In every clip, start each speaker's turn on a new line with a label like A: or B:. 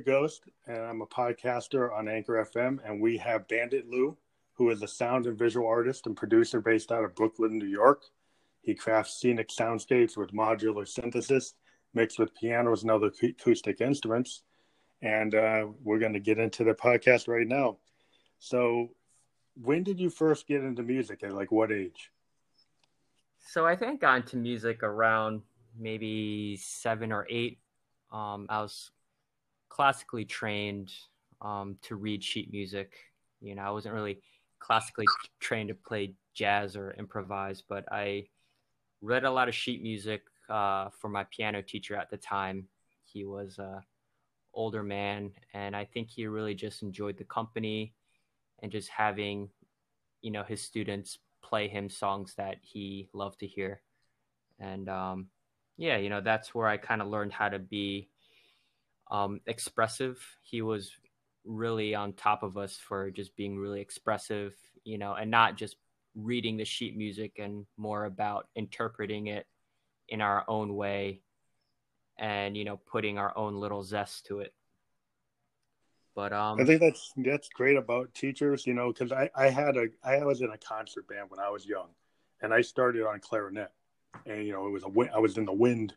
A: Ghost, and I'm a podcaster on Anchor FM. And we have Bandit Lou, who is a sound and visual artist and producer based out of Brooklyn, New York. He crafts scenic soundscapes with modular synthesis mixed with pianos and other acoustic instruments. And uh, we're going to get into the podcast right now. So, when did you first get into music? At like what age?
B: So I think I got into music around maybe seven or eight. Um, I was classically trained um, to read sheet music. You know, I wasn't really classically trained to play jazz or improvise, but I read a lot of sheet music uh, for my piano teacher at the time. He was a older man, and I think he really just enjoyed the company and just having, you know, his students play him songs that he loved to hear. And um, yeah, you know, that's where I kind of learned how to be um, expressive. He was really on top of us for just being really expressive, you know, and not just reading the sheet music and more about interpreting it in our own way and you know putting our own little zest to it but um
A: i think that's that's great about teachers you know because i i had a i was in a concert band when i was young and i started on clarinet and you know it was a i was in the wind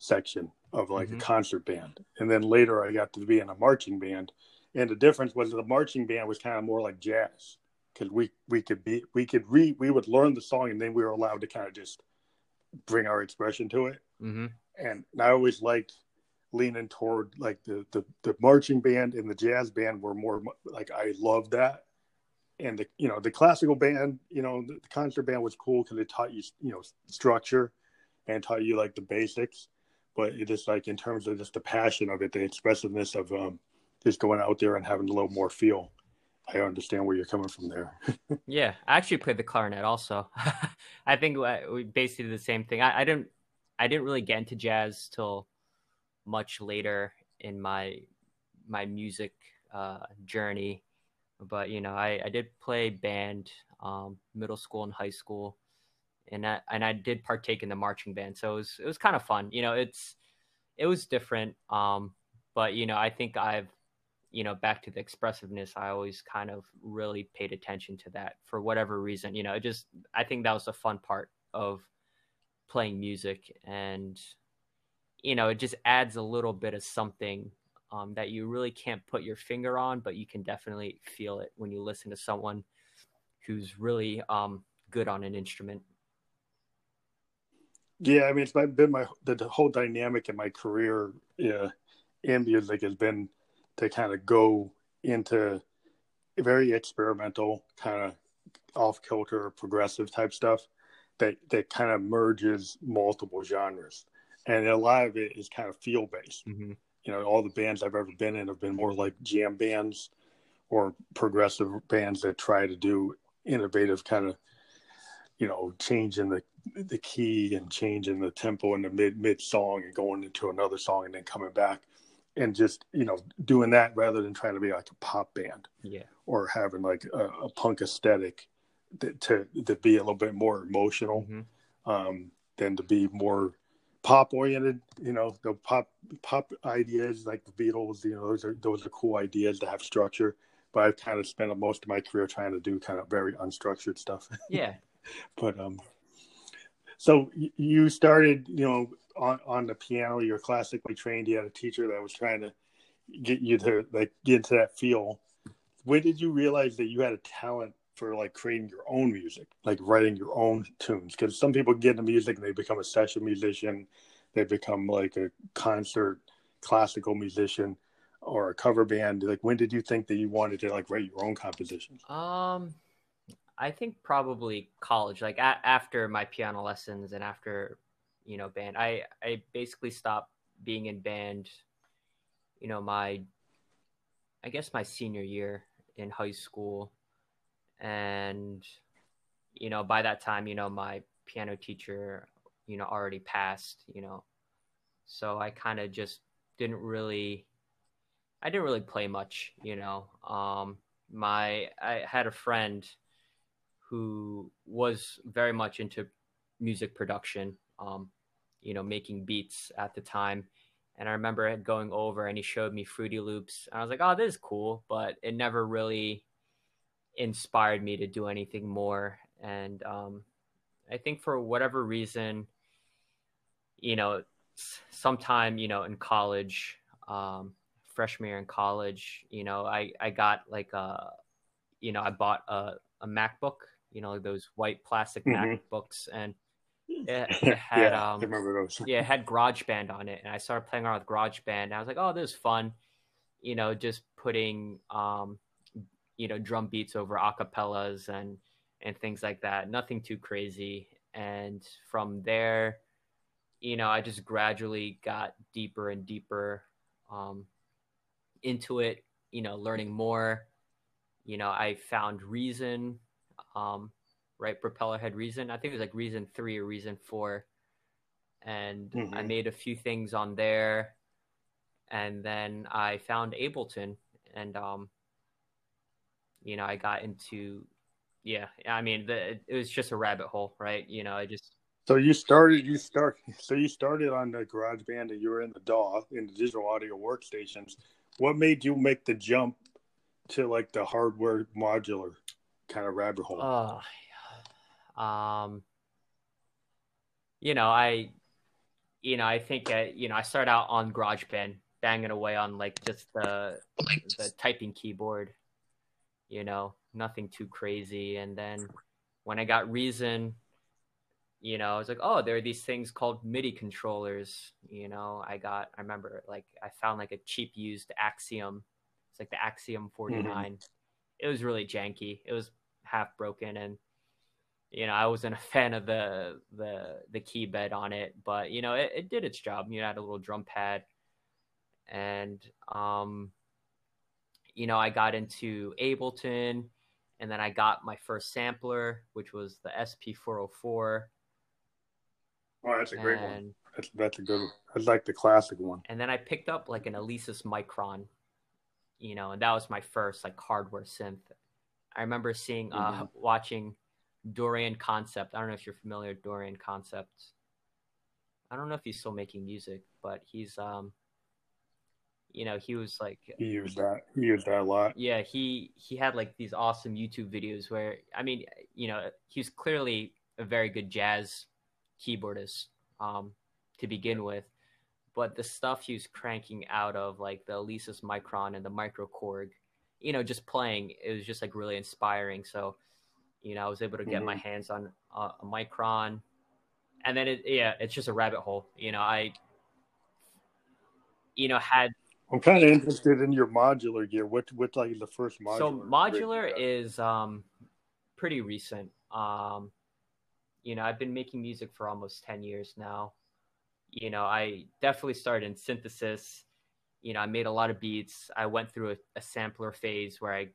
A: section of like mm-hmm. a concert band. And then later i got to be in a marching band. And the difference was the marching band was kind of more like jazz because we we could be we could read we would learn the song and then we were allowed to kind of just bring our expression to it.
B: Mm-hmm.
A: and i always liked leaning toward like the, the the marching band and the jazz band were more like i loved that. And the you know the classical band you know the, the concert band was cool because it taught you you know structure and taught you like the basics but it is like in terms of just the passion of it the expressiveness of um just going out there and having a little more feel I understand where you're coming from there.
B: yeah, I actually played the clarinet also. I think we basically the same thing. I, I, didn't I didn't really get into jazz till much later in my my music uh, journey, but you know I, I did play band um, middle school and high school, and I, and I did partake in the marching band, so it was it was kind of fun. You know, it's it was different, um, but you know I think I've you know, back to the expressiveness, I always kind of really paid attention to that for whatever reason. You know, it just, I think that was the fun part of playing music. And, you know, it just adds a little bit of something um, that you really can't put your finger on, but you can definitely feel it when you listen to someone who's really um, good on an instrument.
A: Yeah, I mean, it's been my the, whole dynamic in my career yeah, in music has been to kind of go into very experimental, kind of off kilter, progressive type stuff that that kind of merges multiple genres, and a lot of it is kind of feel based.
B: Mm-hmm.
A: You know, all the bands I've ever been in have been more like jam bands or progressive bands that try to do innovative kind of you know changing the the key and changing the tempo in the mid mid song and going into another song and then coming back and just you know doing that rather than trying to be like a pop band
B: yeah.
A: or having like a, a punk aesthetic that, to to be a little bit more emotional
B: mm-hmm.
A: um than to be more pop oriented you know the pop pop ideas like the beatles you know those are those are cool ideas to have structure but i've kind of spent most of my career trying to do kind of very unstructured stuff.
B: Yeah.
A: But um so you started you know on, on the piano, you're classically trained. You had a teacher that was trying to get you to like get into that feel. When did you realize that you had a talent for like creating your own music, like writing your own tunes? Because some people get into music and they become a session musician, they become like a concert classical musician or a cover band. Like, when did you think that you wanted to like write your own compositions?
B: Um, I think probably college, like a- after my piano lessons and after you know band. I I basically stopped being in band. You know my, I guess my senior year in high school, and you know by that time you know my piano teacher you know already passed. You know, so I kind of just didn't really. I didn't really play much, you know. Um, my I had a friend who was very much into music production um, you know making beats at the time and I remember going over and he showed me Fruity Loops. And I was like, oh, this is cool, but it never really inspired me to do anything more. And um, I think for whatever reason, you know, sometime, you know, in college, um, freshman year in college, you know, I, I got like a, you know, I bought a, a MacBook, you know, those white plastic mm-hmm. MacBooks and it, it had yeah, um, remember those. yeah, it had GarageBand on it, and I started playing around with GarageBand. And I was like, oh, this is fun, you know, just putting um, you know, drum beats over acapellas and and things like that. Nothing too crazy. And from there, you know, I just gradually got deeper and deeper um, into it. You know, learning more. You know, I found Reason. Um, right? Propeller Propellerhead Reason. I think it was like Reason three or Reason four, and mm-hmm. I made a few things on there, and then I found Ableton, and um, you know, I got into, yeah, I mean, the, it was just a rabbit hole, right? You know, I just.
A: So you started, you start, so you started on the GarageBand, and you were in the DAW in the digital audio workstations. What made you make the jump to like the hardware modular kind of rabbit hole?
B: Uh, um, you know, I, you know, I think, uh, you know, I started out on GarageBand, banging away on like just the the typing keyboard, you know, nothing too crazy. And then when I got Reason, you know, I was like, oh, there are these things called MIDI controllers. You know, I got, I remember like I found like a cheap used Axiom. It's like the Axiom 49. Mm-hmm. It was really janky. It was half broken and you know, I wasn't a fan of the the the key bed on it, but you know, it, it did its job. You know, had a little drum pad, and um, you know, I got into Ableton, and then I got my first sampler, which was the SP404. Oh,
A: that's a great and, one. That's that's a good one. I like the classic one.
B: And then I picked up like an Alesis Micron, you know, and that was my first like hardware synth. I remember seeing uh mm-hmm. watching Dorian Concept. I don't know if you're familiar with Dorian Concept. I don't know if he's still making music, but he's um you know, he was like
A: he used that he used that a lot.
B: Yeah, he he had like these awesome YouTube videos where I mean, you know, he's clearly a very good jazz keyboardist um to begin with. But the stuff he was cranking out of like the Alesis Micron and the Micro Korg, you know, just playing, it was just like really inspiring. So you know, I was able to get mm-hmm. my hands on uh, a Micron, and then it, yeah, it's just a rabbit hole. You know, I, you know, had.
A: I'm kind of interested in your modular gear. What what's like the first modular?
B: So modular is um, pretty recent. Um, you know, I've been making music for almost ten years now. You know, I definitely started in synthesis. You know, I made a lot of beats. I went through a, a sampler phase where I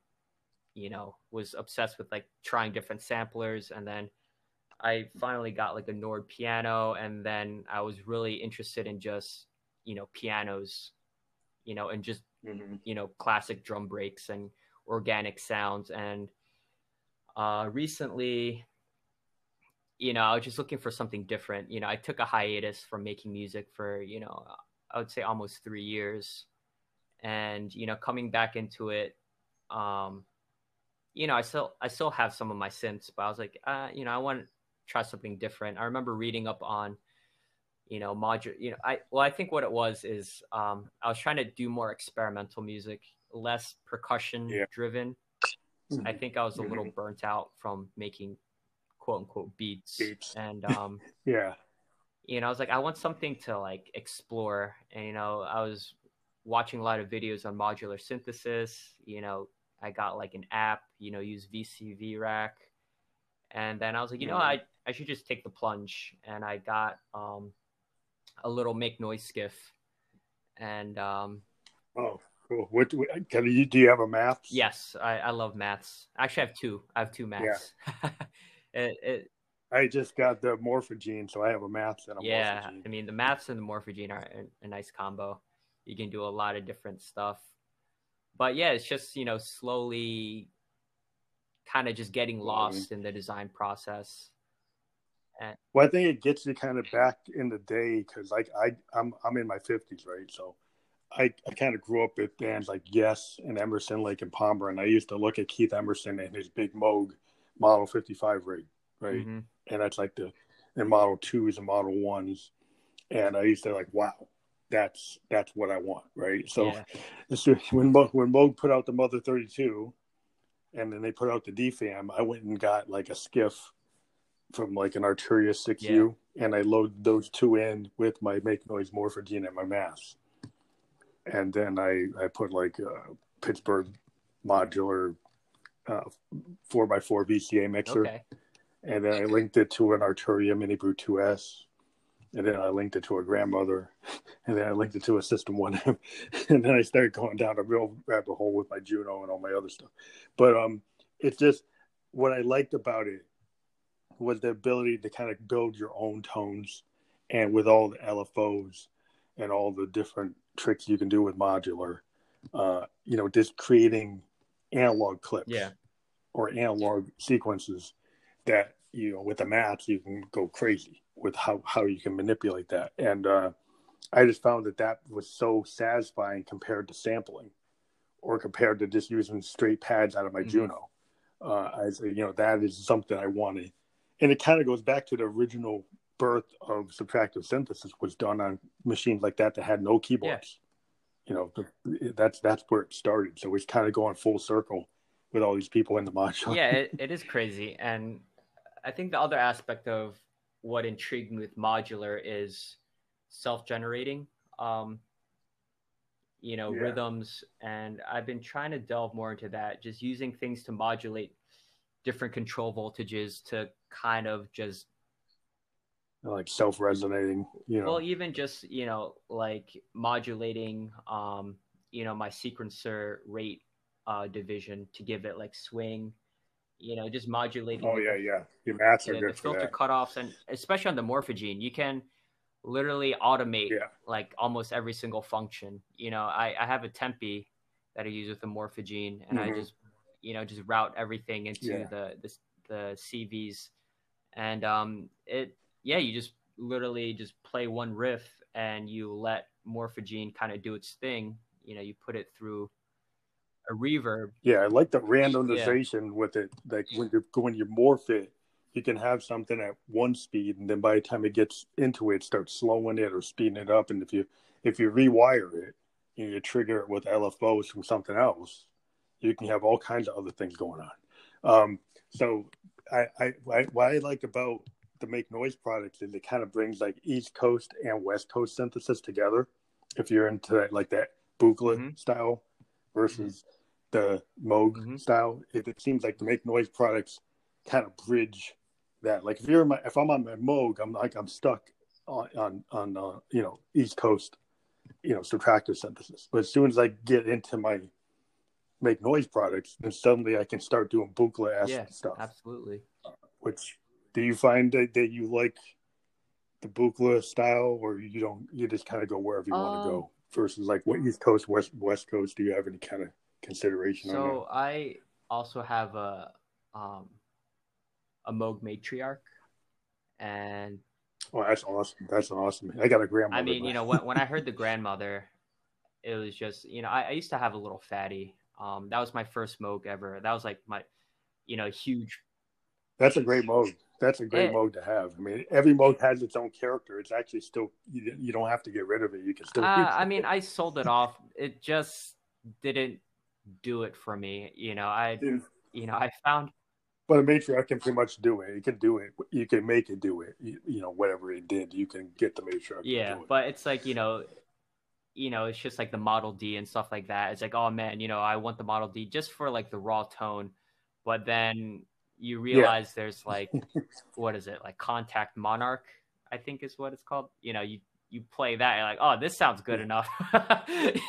B: you know, was obsessed with like trying different samplers. And then I finally got like a Nord piano. And then I was really interested in just, you know, pianos, you know, and just, mm-hmm. you know, classic drum breaks and organic sounds. And uh, recently, you know, I was just looking for something different. You know, I took a hiatus from making music for, you know, I would say almost three years. And, you know, coming back into it, um, you know, I still I still have some of my synths, but I was like, uh, you know, I want to try something different. I remember reading up on, you know, modular. You know, I well, I think what it was is um, I was trying to do more experimental music, less percussion yeah. driven. I think I was a little mm-hmm. burnt out from making quote unquote beats, beats. and um,
A: yeah,
B: you know, I was like, I want something to like explore, and you know, I was watching a lot of videos on modular synthesis, you know, I got like an app, you know, use VCV Rack. And then I was like, you know, I, I should just take the plunge. And I got um, a little make noise skiff. And um,
A: oh, cool. What can you do? You have a math?
B: Yes, I, I love maths. Actually, I have two. I have two maths. Yeah. it, it,
A: I just got the morphagene, so I have a maths and a
B: yeah. Morphagene. I mean, the maths and the morphagene are a, a nice combo. You can do a lot of different stuff but yeah, it's just you know slowly kind of just getting mm-hmm. lost mm-hmm. in the design process. And,
A: well, I think it gets you kind of back in the day because, like, I I'm I'm in my fifties, right? So, I I kind of grew up with bands like Yes and Emerson, Lake and Palmer, and I used to look at Keith Emerson and his big Moog Model 55 rig, right?
B: Mhm.
A: And that's like the and Model twos and Model ones, and I used to like, wow, that's that's what I want, right? So,
B: yeah.
A: when Mo- when Moog put out the Mother 32, and then they put out the DFAM, I went and got like a skiff from like an Arturia 6U, and I loaded those two in with my Make Noise Morphagene and my Maths, and then I I put like a Pittsburgh modular uh, four x four VCA mixer,
B: Okay.
A: And then I linked it to an Arturia MiniBrute 2S, and then I linked it to a grandmother, and then I linked it to a System 1M, and then I started going down a real rabbit hole with my Juno and all my other stuff. But um, it's just what I liked about it was the ability to kind of build your own tones, and with all the LFOs and all the different tricks you can do with modular, uh, you know, just creating analog clips
B: Yeah.
A: or analog sequences that you know with the maths you can go crazy with how how you can manipulate that. And uh i just found that that was so satisfying compared to sampling or compared to just using straight pads out of my
B: Mhm.
A: juno. Uh i say you know that is something i wanted. And it kind of goes back to the original birth of subtractive synthesis was done on machines like that that had no keyboards. You know that's that's where it started. So it's kind of going full circle with all these people in the module.
B: Yeah, it, it is crazy. And I think the other aspect of what intrigued me with modular is self-generating, um, you know,
A: Yeah.
B: rhythms. And I've been trying to delve more into that, just using things to modulate different control voltages to kind of just
A: like self-resonating you know
B: well even just you know like modulating um you know my sequencer rate uh division to give it like swing you know just modulating
A: oh yeah yeah your maths are
B: the
A: good for
B: filter cutoffs and especially on the morphagene you can literally automate
A: Yeah.
B: like almost every single function you know i i have a tempi that i use with the morphagene and i
A: Mhm.
B: just you know just route everything into
A: Yeah.
B: the, the the cvs and um it yeah you just literally just play one riff and you let morphagene kind of do its thing you know you put it through a reverb.
A: Yeah i like the randomization with it. Like when you when you morph it you can have something at one speed and then by the time it gets into it start slowing it or speeding it up and if you if you rewire it you, know, you trigger it with lfos from something else you can have all kinds of other things going on. Um so i i, I what i like about the make noise products is it kind of brings like east coast and west coast synthesis together if you're into that like that Buchla
B: Mhm.
A: style versus the Moog
B: Mhm.
A: style. It, it seems like the make noise products kind of bridge that. Like if you're my, if I'm on my Moog, I'm like I'm stuck on on, on uh, you know East Coast, you know subtractive synthesis. But as soon as I get into my make noise products, then suddenly I can start doing Buchla esque
B: yeah
A: stuff.
B: absolutely
A: Which do you find that, that you like the Buchla style, or you don't? You just kind of go wherever you want to
B: Um,
A: go. Versus like what East Coast, West West Coast? Do you have any kind of consideration on?
B: So I also have a um a Moog matriarch, and
A: Oh, that's awesome. That's awesome. I got a grandmother.
B: I mean, you know, when when I heard the grandmother, it was just you know I, I used to have a Little Phatty. Um, that was my first Moog ever. That was like my, you know, huge.
A: that's a great mode. That's a great mode to have. I mean, every mode has its own character. It's actually still you, you don't have to get rid of it. You can still.
B: Uh, I mean, I sold it off. It just didn't do it for me. You know, I you know I found
A: but a matriarch can pretty much do it. It can do it. You can make it do it. You, you know, whatever it did, you can get the matriarch.
B: yeah
A: it.
B: but it's like you know you know it's just like the model d and stuff like that it's like oh man you know i want the model d just for like the raw tone but then you realize there's like what is it like contact monarch i think is what it's called you know you you play that you're like oh this sounds good
A: Yeah.
B: enough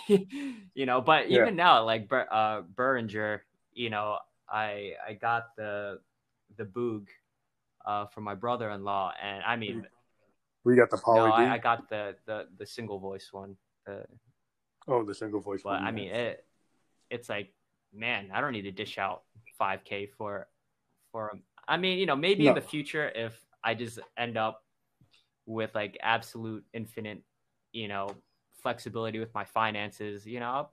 B: you know but
A: Yeah.
B: even now like uh Behringer, you know i i got the the boog uh for my brother-in-law and i mean
A: we got the poly.
B: no. I, I got the, the the single voice one. Uh,
A: oh, the single voice.
B: but
A: one,
B: I
A: yeah.
B: mean, it it's like, man, I don't need to dish out 5K for for. I mean, you know, maybe in the future if I just end up with like absolute infinite, you know, flexibility with my finances, you know,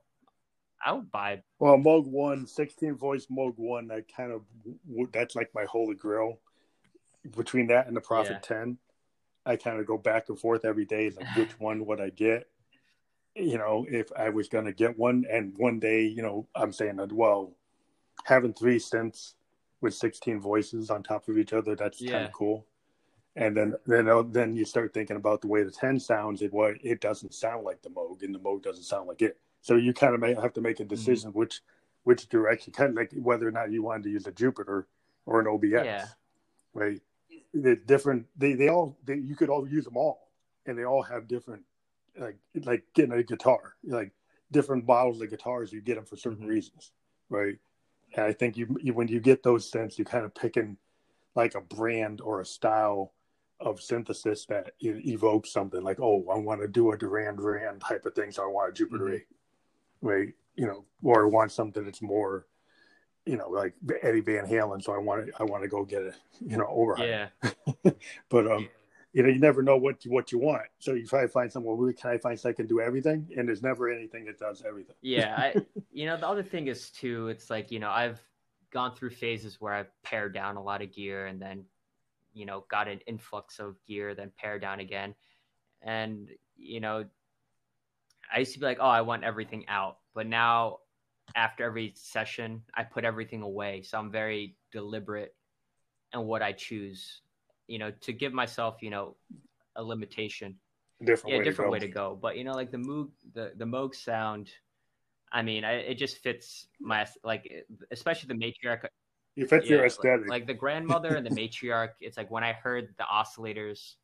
B: I would buy.
A: Well, Moog One, 16 voice Moog One, I kind of that's like my holy grail. Between that and the Prophet yeah. 10, I kind of go back and forth every day, like which one would I get? You know, if I was going to get one, and one day, you know, I'm saying that well, having three synths with 16 voices on top of each other, that's yeah. kind of cool. And then then uh, then you start thinking about the way the 10 sounds. It what it doesn't sound like the Moog, and the Moog doesn't sound like it. So you kind of may have to make a mm-hmm. decision mm-hmm. which which direction, kind of like whether or not you wanted to use a Jupiter or an OBS, yeah. right? The different they they all they, you could all use them all, and they all have different like like getting a guitar like different models of guitars you get them for certain mm-hmm. reasons, right? And I think you, you when you get those synths, you kind of picking like a brand or a style of synthesis that evokes something like, oh, I want to do a Duran Duran type of thing, so I want a Jupiter mm-hmm right? You know, or I want something that's more, you know, like Eddie Van Halen. So I want to, I want to go get a, you know, over.
B: Yeah.
A: but um, you know, you never know what you, what you want. So you try to find someone. Well, can I find something that can do everything? And there's never anything that does everything.
B: yeah, I, you know, the other thing is too. It's like you know, I've gone through phases where I've pared down a lot of gear and then, you know, got an influx of gear, then pare down again, and you know, I used to be like, oh, I want everything out, but now after every session, I put everything away. So I'm very deliberate in what I choose, you know, to give myself, you know, a limitation.
A: Different
B: yeah,
A: way
B: different
A: to
B: way to go. But you know, like the Moog, the the Moog sound. I mean, I, it just fits my like, especially the matriarch.
A: It fits yeah, your aesthetic.
B: Like, like the grandmother and the matriarch. It's like when I heard the oscillators,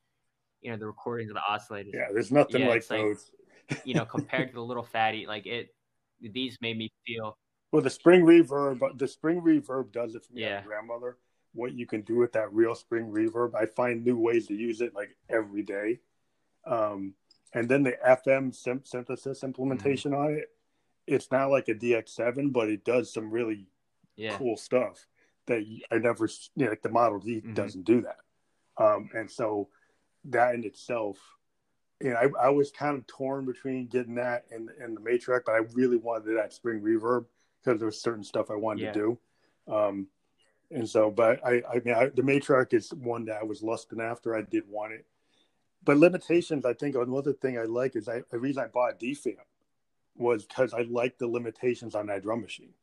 B: you know, the recordings of the oscillators.
A: Yeah, there's nothing yeah, like those
B: you know, compared to the Little Phatty, like it, these made me feel.
A: Well, the spring reverb, the spring reverb does it for me. Yeah. grandmother, what you can do with that real spring reverb, I find new ways to use it like every day. Um, and then the FM synthesis implementation mm-hmm. on it, it's not like a DX7, but it does some really yeah. cool stuff that I never, you know, like the Model D mm-hmm. doesn't do that. Um, and so that in itself and I, I was kind of torn between getting that and and the Matriarch, but I really wanted that spring reverb because there was certain stuff I wanted yeah. to do. Um, and so, but I, I mean, I, the Matriarch is one that I was lusting after. I did want it, but limitations. I think another thing I like is I, the reason I bought a DFAM was because I like the limitations on that drum machine.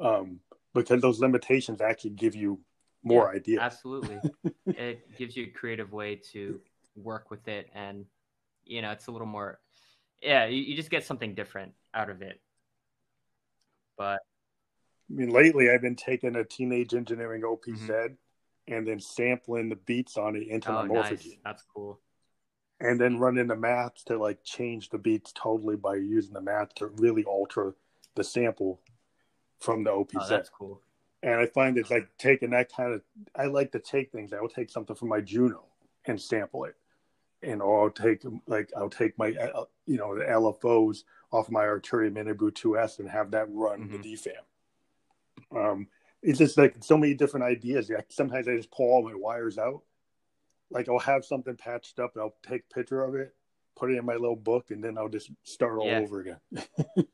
A: Um, because those limitations actually give you more
B: yeah,
A: ideas.
B: Absolutely, it gives you a creative way to work with it and you know, it's a little more, yeah, you, you just get something different out of it. But
A: I mean, lately I've been taking a teenage engineering OPZ mm-hmm. and then sampling the beats on it into oh, nice.
B: That's cool.
A: And then running the math to like change the beats totally by using the math to really alter the sample from the OPZ.
B: Oh, that's cool.
A: And I find it's like taking that kind of. I like to take things. I will take something from my Juno and sample it and or I'll take like I'll take my uh, you know the LFOs off my Arturia MiniBrute 2S and have that run mm-hmm. the DFAM. Um, it's just like so many different ideas. Like sometimes I just pull all my wires out. Like I'll have something patched up and I'll take a picture of it, put it in my little book, and then I'll just start all yeah. over again.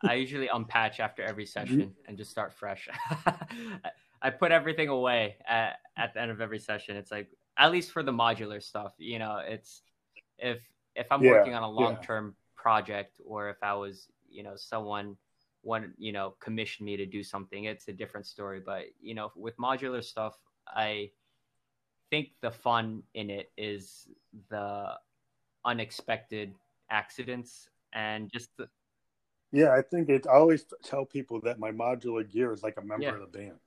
B: I usually unpatch after every mm-hmm. session mm-hmm. and just start fresh. I put everything away at, at the end of every session. It's like at least for the modular stuff, you know, it's if if I'm yeah, working on a long term yeah. project or if I was, you know, someone one, you know, commissioned me to do something, it's a different story. But, you know, with modular stuff, I think the fun in it is the unexpected accidents and just the
A: yeah i think it i always tell people that my modular gear is like a member yeah. of the band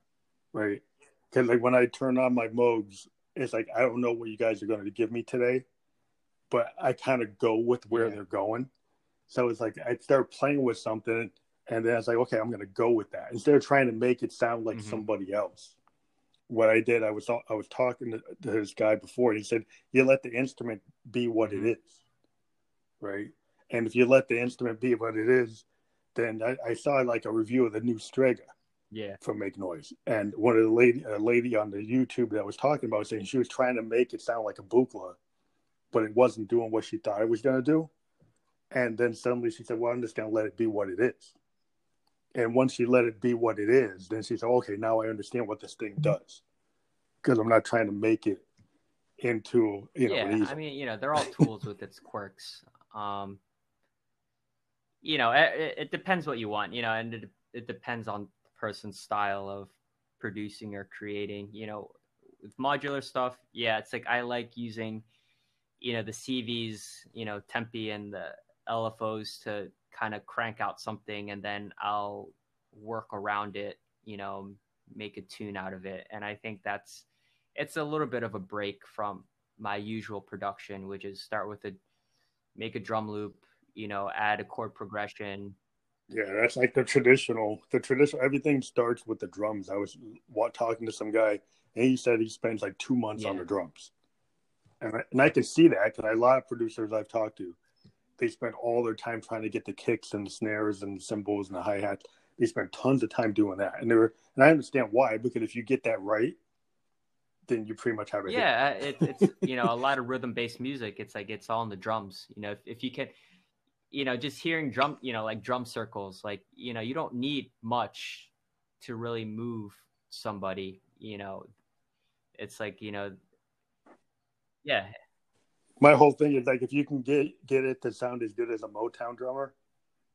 A: right because like when i turn on my moogs it's like i don't know what you guys are going to give me today but I kind of go with where yeah. they're going. So it's like I start playing with something, and then I was like, okay, I'm going to go with that instead of trying to make it sound like mm-hmm. somebody else. What I did, I was I was talking to, to, this guy before, and he said, "You let the instrument be what mm-hmm. it is, right? And if you let the instrument be what it is, then I, I saw like a review of the new Strega,
B: Yeah.
A: From make noise. And one of the lady a lady on the YouTube that was talking about saying she was trying to make it sound like a buchla, but it wasn't doing what she thought it was gonna do. And then suddenly she said, Well, I'm just gonna let it be what it is. And once she let it be what it is, then she said, Okay, now I understand what this thing does. Because I'm not trying to make it into you know
B: yeah i mean you know they're all tools with its quirks. Um you know it, it, depends what you want you know and it, it depends on the person's style of producing or creating. You know with modular stuff yeah it's like i like using you know the cvs you know tempi and the lfos to kind of crank out something and then i'll work around it you know make a tune out of it and i think that's it's a little bit of a break from my usual production, which is start with a make a drum loop, you know, add a chord progression.
A: Yeah, that's like the traditional. The traditional everything starts with the drums. I was talking to some guy, and he said he spends like two months yeah. on the drums, and I, and I can see that because a lot of producers I've talked to, they spend all their time trying to get the kicks and the snares and the cymbals and the hi hats. They spend tons of time doing that, and they're and I understand why because if you get that right, then you pretty much have it.
B: Yeah, it, it's you know a lot of rhythm based music. It's like it's all in the drums. You know, if, if you can, you know, just hearing drum, you know, like drum circles, like you know, you don't need much to really move somebody. You know, it's like you know, yeah.
A: My whole thing is like if you can get get it to sound as good as a Motown drummer,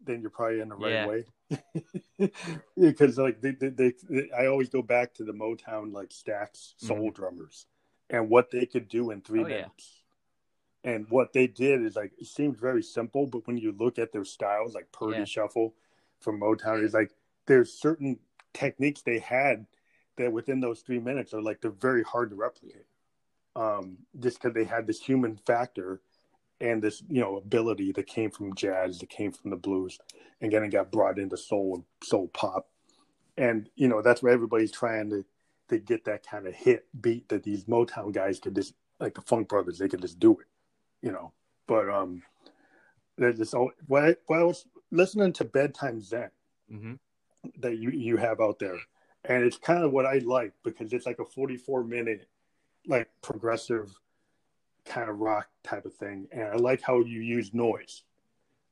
A: then you're probably in the right yeah. way. because like they, they, they, they, I always go back to the Motown like Stax soul mm-hmm. drummers and what they could do in three oh, minutes. Yeah. And what they did is like it seems very simple, but when you look at their styles, like Purdie yeah. Shuffle from Motown, is like there's certain techniques they had that within those three minutes are like they're very hard to replicate. Um, just because they had this human factor and this you know ability that came from jazz that came from the blues and then it got brought into soul and soul pop. And you know that's where everybody's trying to to get that kind of hit beat that these motown guys could just like the funk brothers they could just do it you know. But um there's this well I, well I was listening to bedtime zen mm-hmm. that you you have out there. And it's kind of what i like because it's like a 44 minute like progressive kind of rock type of thing. And I like how you use noise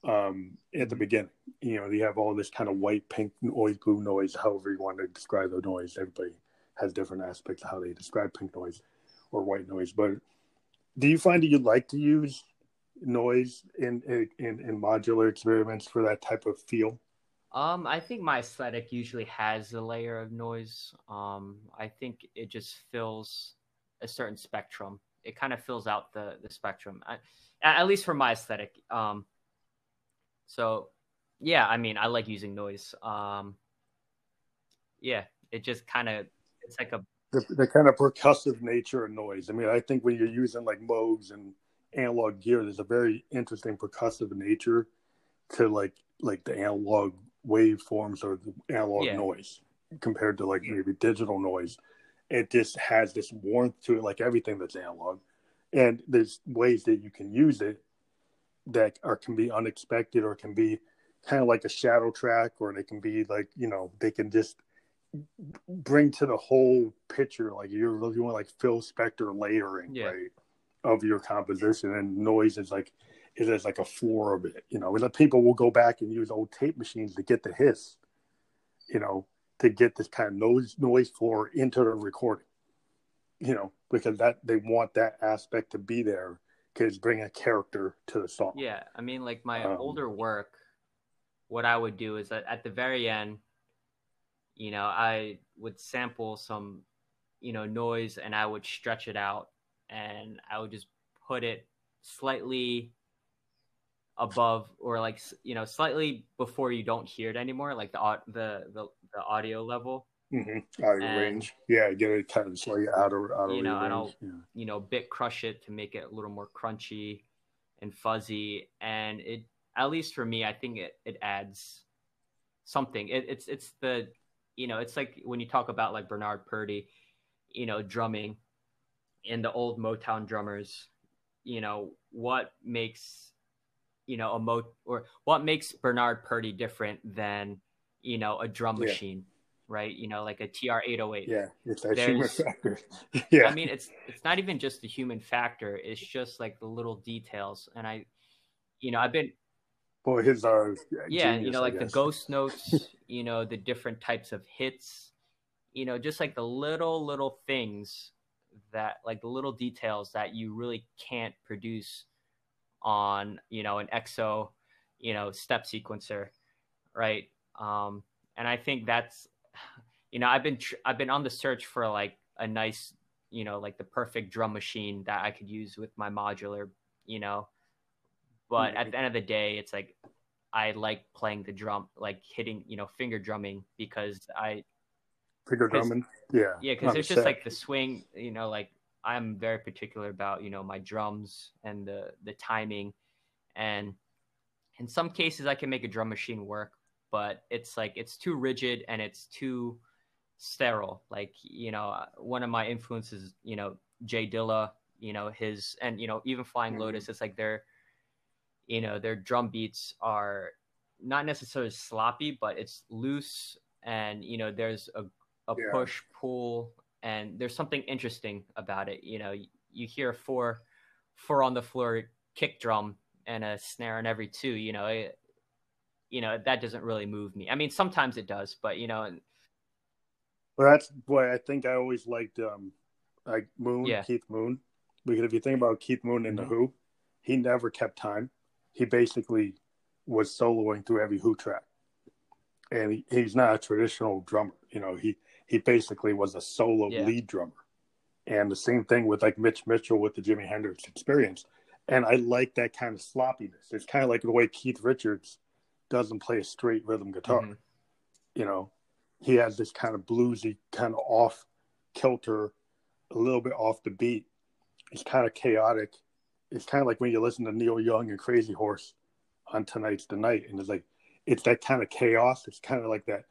A: um, at the beginning. You know, you have all this kind of white, pink, noise, blue noise, however you want to describe the noise. Everybody has different aspects of how they describe pink noise or white noise. But do you find that you like to use noise in, in, in modular experiments for that type of feel?
B: Um, I think my aesthetic usually has a layer of noise. Um, I think it just fills a certain spectrum it kind of fills out the the spectrum, I, at least for my aesthetic. Um, so yeah, I mean, I like using noise. Um, yeah, it just kind of it's like a
A: the, the, kind of percussive nature of noise. I mean, I think when you're using like Moogs and analog gear, there's a very interesting percussive nature to like like the analog waveforms or the analog yeah. noise compared to like maybe digital noise it just has this warmth to it, like everything that's analog. And there's ways that you can use it that are can be unexpected or can be kind of like a shadow track, or they can be like you know they can just bring to the whole picture like you're you want like Phil Spector layering yeah. right of your composition, and noise is like it is like a floor of it. You know, and people will go back and use old tape machines to get the hiss. You know, to get this kind of noise noise floor into the recording. You know, because that they want that aspect to be there because bring a character to the song.
B: Yeah, I mean, like my um, older work, what I would do is that at the very end, you know, I would sample some, you know, noise and I would stretch it out and I would just put it slightly above or like you know slightly before you don't hear it anymore like the the the, the audio level
A: mm-hmm. out of and, range yeah get it kind of slightly out of out of
B: you know
A: range.
B: and I'll yeah. you know bit crush it to make it a little more crunchy and fuzzy and it at least for me I think it it adds something it, it's it's the you know it's like when you talk about like Bernard Purdie you know drumming and the old Motown drummers you know what makes you know a mo or what makes Bernard Purdie different than you know a drum machine. right? You know, like a TR eight oh eight.
A: Yeah, it's that human factor. yeah,
B: I mean, it's it's not even just the human factor; it's just like the little details. And I, you know, I've been.
A: Boy, his are
B: yeah, genius, you know, like the ghost notes, you know, the different types of hits, you know, just like the little little things that, like the little details that you really can't produce on, you know, an EXO, you know, step sequencer, right? Um, and I think that's you know I've been tr- I've been on the search for like a nice you know like the perfect drum machine that I could use with my modular you know. But mm-hmm. at the end of the day it's like I like playing the drum like hitting you know finger drumming because I
A: finger drumming? Yeah.
B: Yeah because it's just like the swing you know like I'm very particular about you know my drums and the the timing. And in some cases I can make a drum machine work but it's like it's too rigid and it's too sterile. Like you know, one of my influences, you know, J Dilla, you know, his and you know even Flying mm-hmm. Lotus. It's like their, you know, their drum beats are not necessarily sloppy, but it's loose and you know there's a a yeah. push pull and there's something interesting about it. You know, you hear four four on the floor kick drum and a snare in every two. You know, it, you know that doesn't really move me. I mean, sometimes it does, but you know.
A: Well, that's why I think I always liked um, like Moon, yeah. Keith Moon, because if you think about Keith Moon in mm-hmm. the Who, he never kept time. He basically was soloing through every Who track, and he, he's not a traditional drummer. You know, he he basically was a solo yeah. lead drummer, and the same thing with like Mitch Mitchell with the Jimi Hendrix Experience. And I like that kind of sloppiness. It's kind of like the way Keith Richards doesn't play a straight rhythm guitar. Mm-hmm. You know, he has this kind of bluesy, kind of off kilter, a little bit off the beat. It's kind of chaotic. It's kind of like when you listen to Neil Young and Crazy Horse on Tonight's the Night, and it's like it's that kind of chaos. It's kind of like that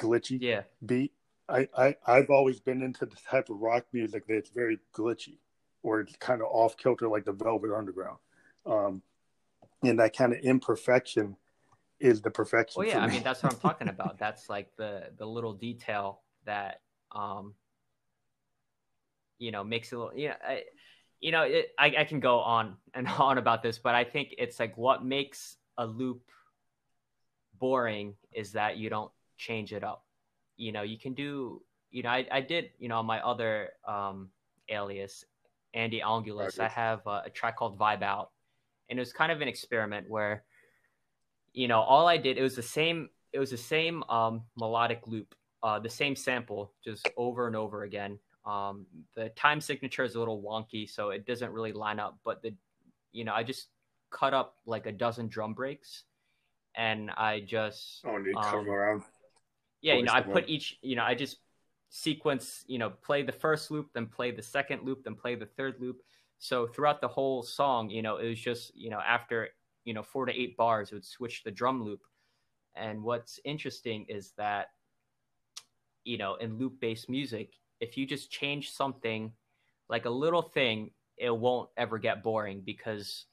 A: glitchy
B: yeah.
A: beat. I, I I've always been into the type of rock music that's very glitchy, or it's kind of off kilter, like the Velvet Underground. Um, and that kind of imperfection is the perfection.
B: Well, yeah, I mean that's what I'm talking about. That's like the the little detail that um you know makes it a little you know I, you know it, I, I can go on and on about this, but I think it's like what makes a loop boring is that you don't change it up. You know, you can do you know I, I did you know on my other um alias Andy Angulus, I have a, a track called Vibe Out, and it was kind of an experiment where you know, all I did it was the same. It was the same um, melodic loop, uh, the same sample, just over and over again. Um, the time signature is a little wonky, so it doesn't really line up. But the, you know, I just cut up like a dozen drum breaks, and I just
A: oh, and you um, come around.
B: Yeah, you know, I put each, you know, I just sequence, you know, play the first loop, then play the second loop, then play the third loop. So throughout the whole song, you know, it was just, you know, after you know four to eight bars it would switch the drum loop. And what's interesting is that you know in loop based music if you just change something like a little thing it won't ever get boring because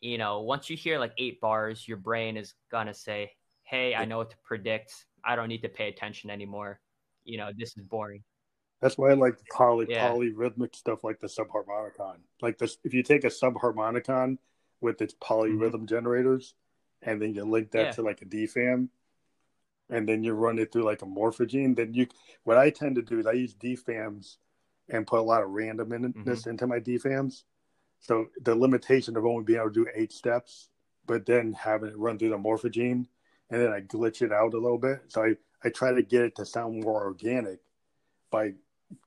B: you know once you hear like eight bars your brain is gonna say hey i know what to predict. I don't need to pay attention anymore. You know this is boring.
A: That's why I like the poly yeah. polyrhythmic stuff like the subharmonicon. Like this, if you take a subharmonicon with its polyrhythm mm-hmm. generators, and then you link that yeah. to like a DFAM, and then you run it through like a morphagene. Then you, what I tend to do is I use DFAMs and put a lot of randomness mm-hmm. into my DFAMs. So the limitation of only being able to do eight steps, but then having it run through the morphagene, and then I glitch it out a little bit. So I, I try to get it to sound more organic by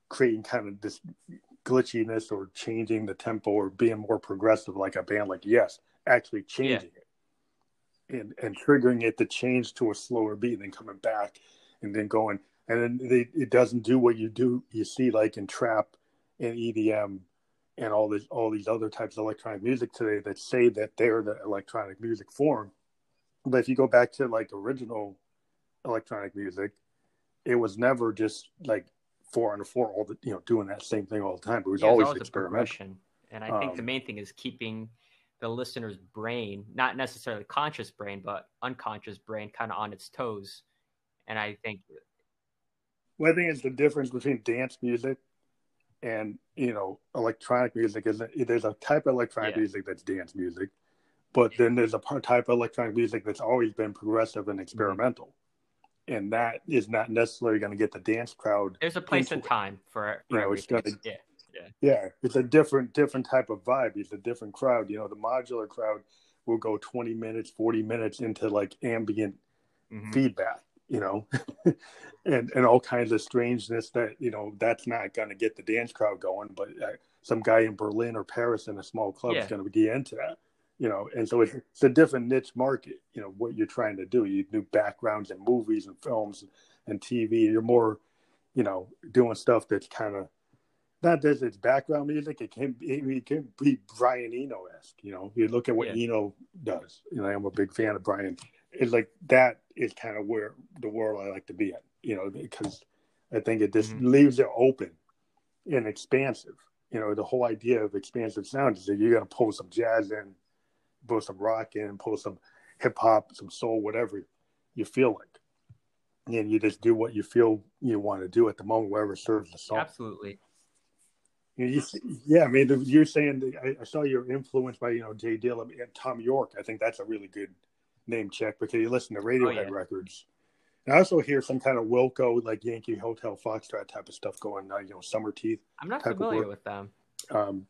A: creating kind of this glitchiness or changing the tempo or being more progressive like a band like Yes, actually changing yeah. it and and triggering it to change to a slower beat and then coming back and then going and then they, it doesn't do what you do you see like in trap and EDM and all these all these other types of electronic music today that say that they're the electronic music form. But if you go back to like original electronic music, it was never just like four on the floor all the you know doing that same thing all the time. But it was yeah, always, always experimental.
B: And I think um, the main thing is keeping the listener's brain, not necessarily conscious brain, but unconscious brain, kind of on its toes. And I think,
A: Well, I think it's the difference between dance music and you know electronic music is there's a type of electronic yeah. music that's dance music, but then there's a type of electronic music that's always been progressive and experimental, and that is not necessarily going to get the dance crowd.
B: There's a place and time for, you know, gonna, yeah.
A: Yeah. yeah, it's a different different type of vibe. It's a different crowd. You know, the modular crowd will go 20 minutes, 40 minutes into like ambient mm-hmm. feedback you know, and and all kinds of strangeness that you know that's not going to get the dance crowd going, but uh, some guy in Berlin or Paris in a small club yeah. is going to be into that, you know, and so it's, it's a different niche market, you know, what you're trying to do. You do backgrounds and movies and films and TV. You're more, you know, doing stuff that's kind of not that it's background music. It can it can be Brian Eno esque. You know, you look at what yeah. Eno does. You know, I'm a big fan of Brian it's like that is kind of where the world I like to be in, you know, because I think it just mm-hmm. leaves it open and expansive. You know, the whole idea of expansive sound is that you're gonna pull some jazz in, pull some rock in, pull some hip hop, some soul, whatever you feel like. And you just do what you feel you want to do at the moment, wherever serves the song.
B: Absolutely.
A: You, yeah, I mean, you're saying I, I, saw you're influenced by you know J Dilla and Thom Yorke. I think that's a really good name check because you listen to Radiohead oh, yeah. records. And I also hear some kind of Wilco, like Yankee Hotel Foxtrot type of stuff going on, you know, Summerteeth.
B: I'm not familiar with them.
A: Um,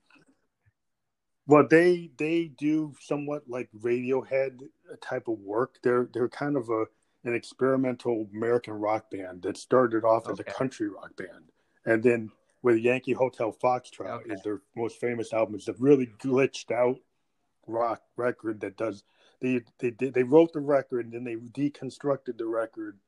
A: well, they they do somewhat like Radiohead type of work. They're they're kind of a an experimental American rock band that started off okay. as a country rock band, and then with Yankee Hotel Foxtrot okay. is their most famous album. It's a really glitched out rock record that does they they they wrote the record and then they deconstructed the record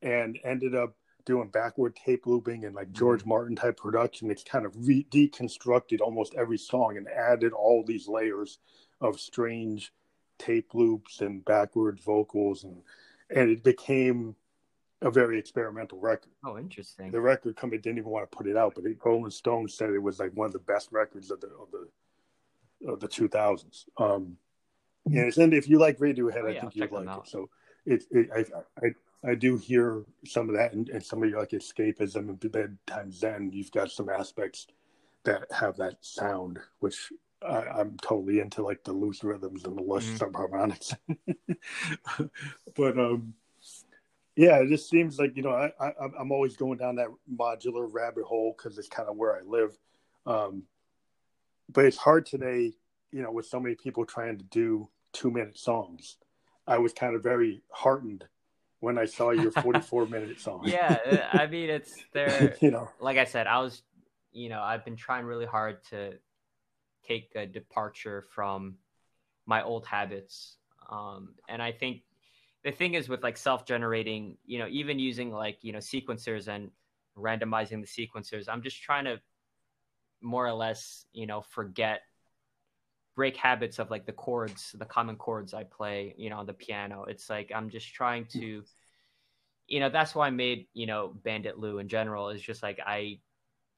A: and ended up doing backward tape looping and like George mm-hmm. Martin type production. It's kind of re- deconstructed almost every song and added all these layers of strange tape loops and backward vocals and and it became a very experimental record.
B: Oh, interesting.
A: The record company didn't even want to put it out, but it, Rolling Stone said it was like one of the best records of the of the of the 2000s. Um, Yes, and if you like Radiohead, oh, yeah, I think you'd like it. So it, it I, I, I do hear some of that, and, and some of your like escapism and bedtime zen. You've got some aspects that have that sound, which I, am totally into, like the loose rhythms and the lush mm-hmm. subharmonics. but um, yeah, it just seems like you know I, I I'm always going down that modular rabbit hole because it's kind of where I live. Um, but it's hard today, you know, with so many people trying to do two minute songs. I was kind of very heartened when I saw your 44 minute song.
B: yeah, uh, I mean it's there. you know, like I said, I was, you know, I've been trying really hard to take a departure from my old habits, um, and I think the thing is with like self generating, you know, even using like you know sequencers and randomizing the sequencers, I'm just trying to more or less, you know, forget break habits of like the chords, the common chords I play, you know, on the piano. It's like I'm just trying to, you know, that's why I made, you know, Bandit Lou in general is just like I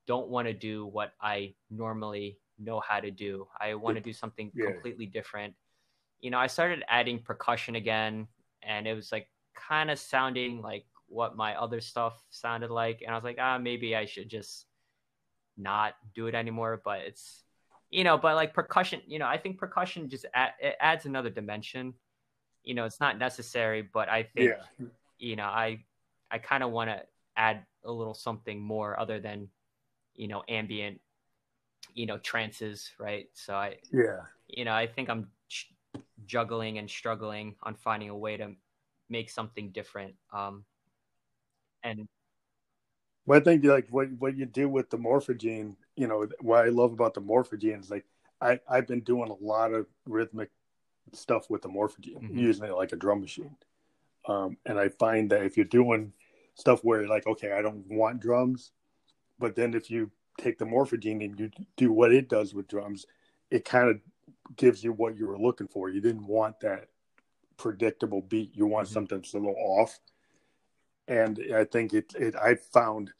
B: don't want to do what I normally know how to do. I want to do something yeah. completely different. You know, I started adding percussion again and it was like kind of sounding like what my other stuff sounded like and I was like, ah, maybe I should just not do it anymore, but it's you know, but like percussion, you know, I think percussion just add, it adds another dimension. You know, it's not necessary, but I think, yeah. you know, I I kind of want to add a little something more other than, you know, ambient, you know, trances, right? So I,
A: yeah,
B: you know, I think I'm juggling and struggling on finding a way to make something different. Um, and
A: well, I think like what what you do with the morphagene, you know, what I love about the morphagene is like I I've been doing a lot of rhythmic stuff with the morphagene, mm-hmm. using it like a drum machine. Um, and I find that if you're doing stuff where you're like, okay, I don't want drums, but then if you take the morphagene and you do what it does with drums, it kind of gives you what you were looking for. You didn't want that predictable beat. You want mm-hmm. something that's a little off and I think it, it I found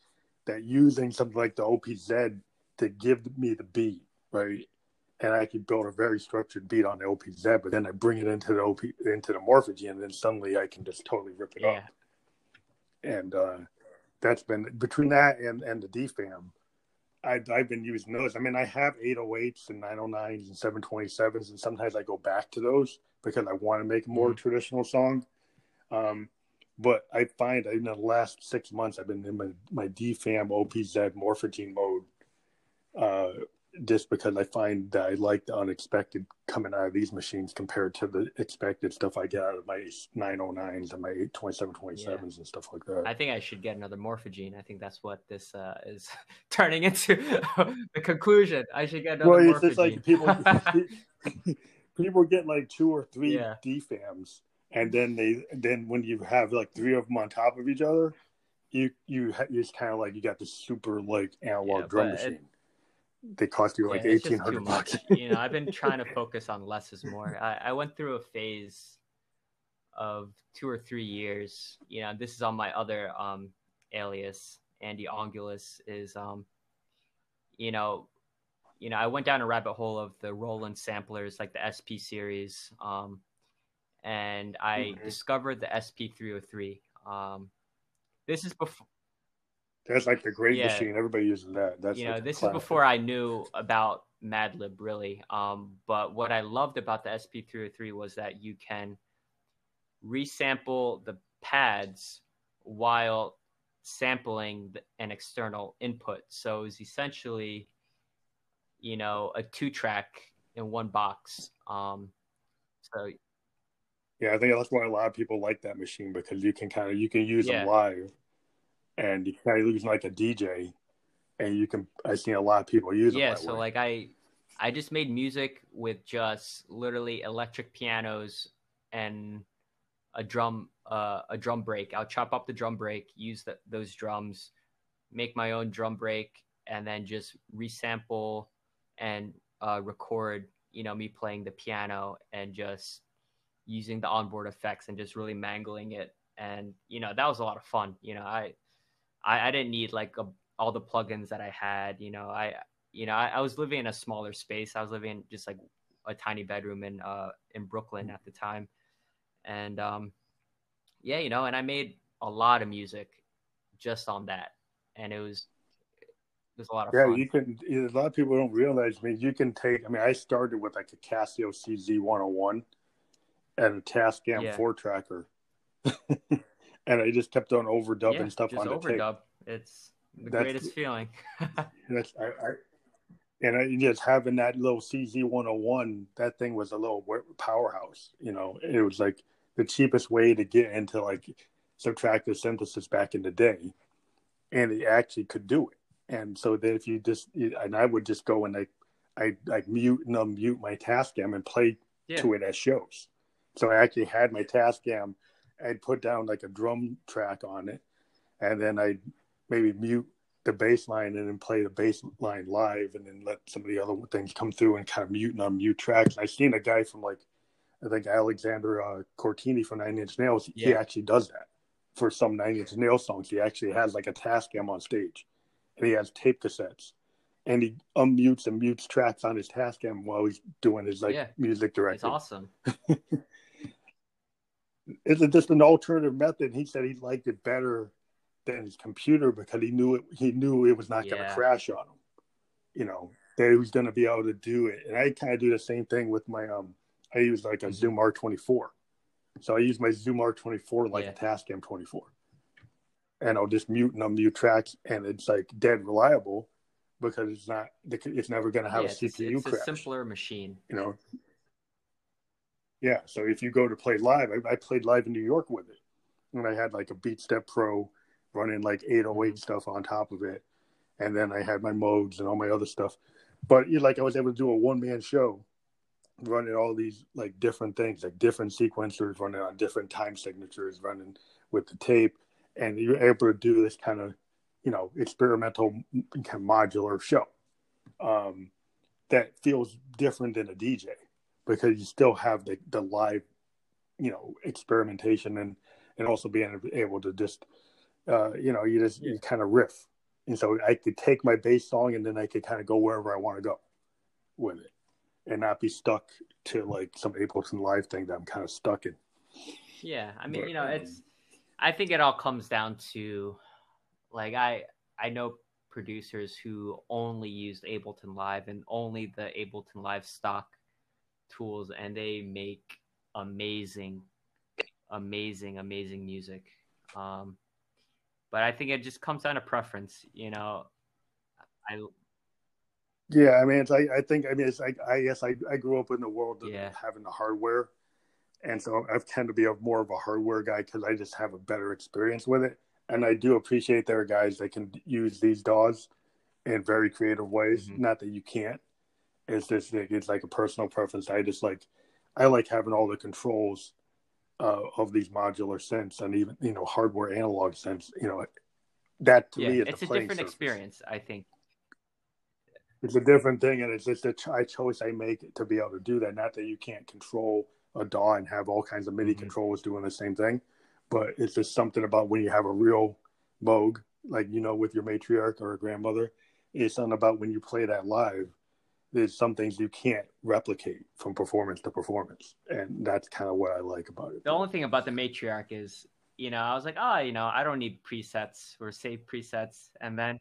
A: that using something like the OPZ to give me the beat, right? And I could build a very structured beat on the OPZ, but then I bring it into the OP into the morphagene, and then suddenly I can just totally rip it yeah. up. And uh, that's been between that and and the DFAM. I, I've been using those. I mean, I have 808s and 909s and 727s, and sometimes I go back to those because I want to make a more mm-hmm. traditional song. Um, but I find in the last six months, I've been in my, my DFAM OPZ morphagene mode uh, just because I find that I like the unexpected coming out of these machines compared to the expected stuff I get out of my 909s and my 2727s yeah. and stuff like that.
B: I think I should get another morphagene. I think that's what this uh, is turning into the conclusion. I should get another well, it's just like
A: people, people get like two or three yeah. DFAMs and then they then when you have like three of them on top of each other, you you just kind of like you got this super like analog yeah, drum machine. It, they cost you like yeah, eighteen hundred bucks.
B: you know, I've been trying to focus on less is more. I, I went through a phase of two or three years. You know, this is on my other um alias, Andy Ongulus is um you know you know, I went down a rabbit hole of the Roland samplers, like the SP series, um, and I mm-hmm. discovered the SP303. Um, this is before.
A: That's like the great yeah, machine. Everybody uses that. That's
B: you know, this classic. is before I knew about Madlib really. Um, but what I loved about the SP303 was that you can resample the pads while sampling an external input. So it's essentially, you know, a two track in one box. Um, so
A: yeah, I think that's why a lot of people like that machine because you can kind of you can use yeah. them live, and you kind of use like a DJ, and you can. I've seen a lot of people use. It.
B: Yeah, so way. like I, I just made music with just literally electric pianos and a drum, uh, a drum break. I'll chop up the drum break, use the, those drums, make my own drum break, and then just resample and uh, record. You know, me playing the piano and just using the onboard effects and just really mangling it. And you know that was a lot of fun. You know, I I, I didn't need like a, all the plugins that I had. You know, I you know I, I, was living in a smaller space. I was living in just like a tiny bedroom in uh in Brooklyn at the time, and um yeah, you know, and I made a lot of music just on that, and it was it was a lot of
A: yeah,
B: fun.
A: you can. A lot of people don't realize. I mean, you can take. I mean, I started with like a Casio CZ 101 and a Tascam yeah. four tracker, and I just kept on overdubbing yeah, stuff on the overdub. Tape.
B: It's the that's, greatest feeling.
A: that's I, I, and I just having that little CZ one hundred and one. That thing was a little powerhouse. You know, it was like the cheapest way to get into like subtractive synthesis back in the day, and it actually could do it. And so that if you just and I would just go and like I like mute and unmute my Tascam and play yeah. to it as shows. So I actually had my Tascam. I'd put down like a drum track on it, and then I'd maybe mute the bass line and then play the bass line live, and then let some of the other things come through and kind of mute and unmute tracks. And I seen a guy from like, I think Alexander uh, Cortini from Nine Inch Nails. Yeah. He actually does that for some Nine Inch Nails songs. He actually has like a Tascam on stage, and he has tape cassettes and he unmutes and mutes tracks on his Tascam while he's doing his like yeah, music directing. It's
B: awesome.
A: it's just an alternative method. He said he liked it better than his computer because he knew it. He knew it was not going to crash on him. You know that he was going to be able to do it. And I kind of do the same thing with my um. I use like a Zoom R24, so I use my Zoom R24 like yeah. a Tascam 24, and I'll just mute and unmute tracks, and it's like dead reliable because it's not. It's never going to have yeah, a CPU
B: it's,
A: it's
B: crash. a simpler machine.
A: You know, yeah. So if you go to play live, I, I, played live in New York with it, and I had like a BeatStep Pro running like 808 mm-hmm. stuff on top of it, and then I had my Moogs and all my other stuff. But you like I was able to do a one man show, running all these like different things, like different sequencers, running on different time signatures, running with the tape, and you're able to do this kind of, you know, experimental kind of modular show. Um, that feels different than a DJ because you still have the, the live, you know, experimentation and, and also being able to just, uh, you know, you just you kind of riff. And so I could take my bass song and then I could kind of go wherever I want to go with it and not be stuck to like some Ableton Live thing that I'm kind of stuck in.
B: Yeah. I mean, but, you know, um, it's, I think it all comes down to like I I know producers who only used Ableton Live and only the Ableton Live stock tools, and they make amazing, amazing, amazing music. Um, but I think it just comes down to preference. You know, I
A: yeah, I mean, it's, I, I think, I mean, it's like, I guess I, I grew up in the world of
B: Yeah.
A: having the hardware. And so I tend to be a more of a hardware guy because I just have a better experience with it. And I do appreciate there are guys that can use these DAWs in very creative ways.
B: Mhm.
A: Not that you can't. It's just, like, it's like a personal preference. I just like, I like having all the controls uh, of these modular synths and even, you know, hardware analog synths. You know, that to
B: yeah,
A: me
B: it's a different
A: surface.
B: experience. I think.
A: it's a different thing and it's just a ch- a choice i make to be able to do that not that you can't control a daw and have all kinds of midi
B: Mhm.
A: controllers doing the same thing but it's just something about when you have a real moog like you know with your matriarch or a grandmother it's something about when you play that live there's some things you can't replicate from performance to performance. And that's kind of what i like about it.
B: The only thing about the matriarch is, you know, I was like, oh, you know, I don't need presets or save presets, and then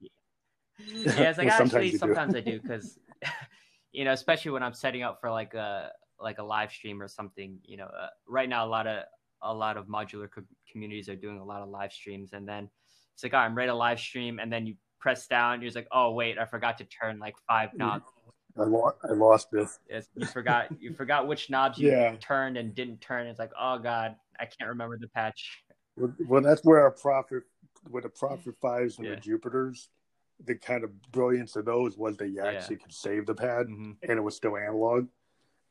B: yeah, it's like
A: Well,
B: actually sometimes I do because, you know, especially when I'm setting up for like a like a live stream or something. You know, uh, right now a lot of a lot of modular co- communities are doing a lot of live streams, and then it's like, oh, I'm ready to live stream, and then you press down, you're just like, oh wait, I forgot to turn like five knobs.
A: I, lo- I lost this
B: It's, you forgot you forgot which knobs you
A: Yeah.
B: turned and didn't turn. It's like, oh god, I can't remember the patch.
A: Well, well, that's where our Prophet where the Prophet fives and
B: Yeah.
A: the Jupiters, the kind of brilliance of those was that you
B: Yeah.
A: actually could save the pad
B: hmm
A: and it was still analog.